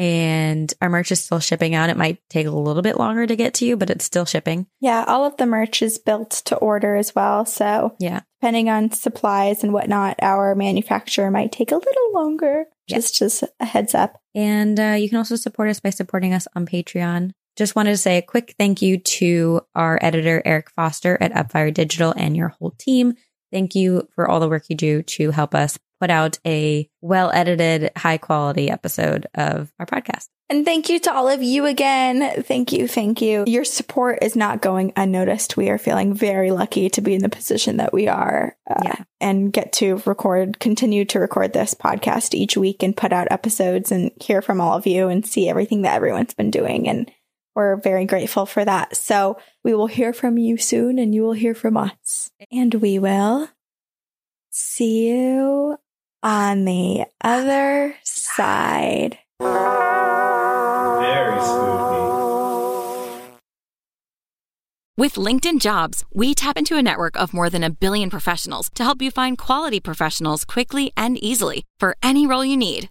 and our merch is still shipping out. It might take a little bit longer to get to you, but it's still shipping. Yeah, all of the merch is built to order as well. So, yeah, depending on supplies and whatnot, our manufacturer might take a little longer. Just, just a heads up. And uh, you can also support us by supporting us on Patreon. Just wanted to say a quick thank you to our editor, Eric Foster at Upfire Digital and your whole team. Thank you for all the work you do to help us put out a well edited, high quality episode of our podcast. And thank you to all of you again. Thank you. Thank you. Your support is not going unnoticed. We are feeling very lucky to be in the position that we are uh, yeah. and get to record, continue to record this podcast each week and put out episodes and hear from all of you and see everything that everyone's been doing. And we're very grateful for that. So we will hear from you soon and you will hear from us. And we will see you on the other side. Very spooky. With LinkedIn Jobs, we tap into a network of more than a billion professionals to help you find quality professionals quickly and easily for any role you need.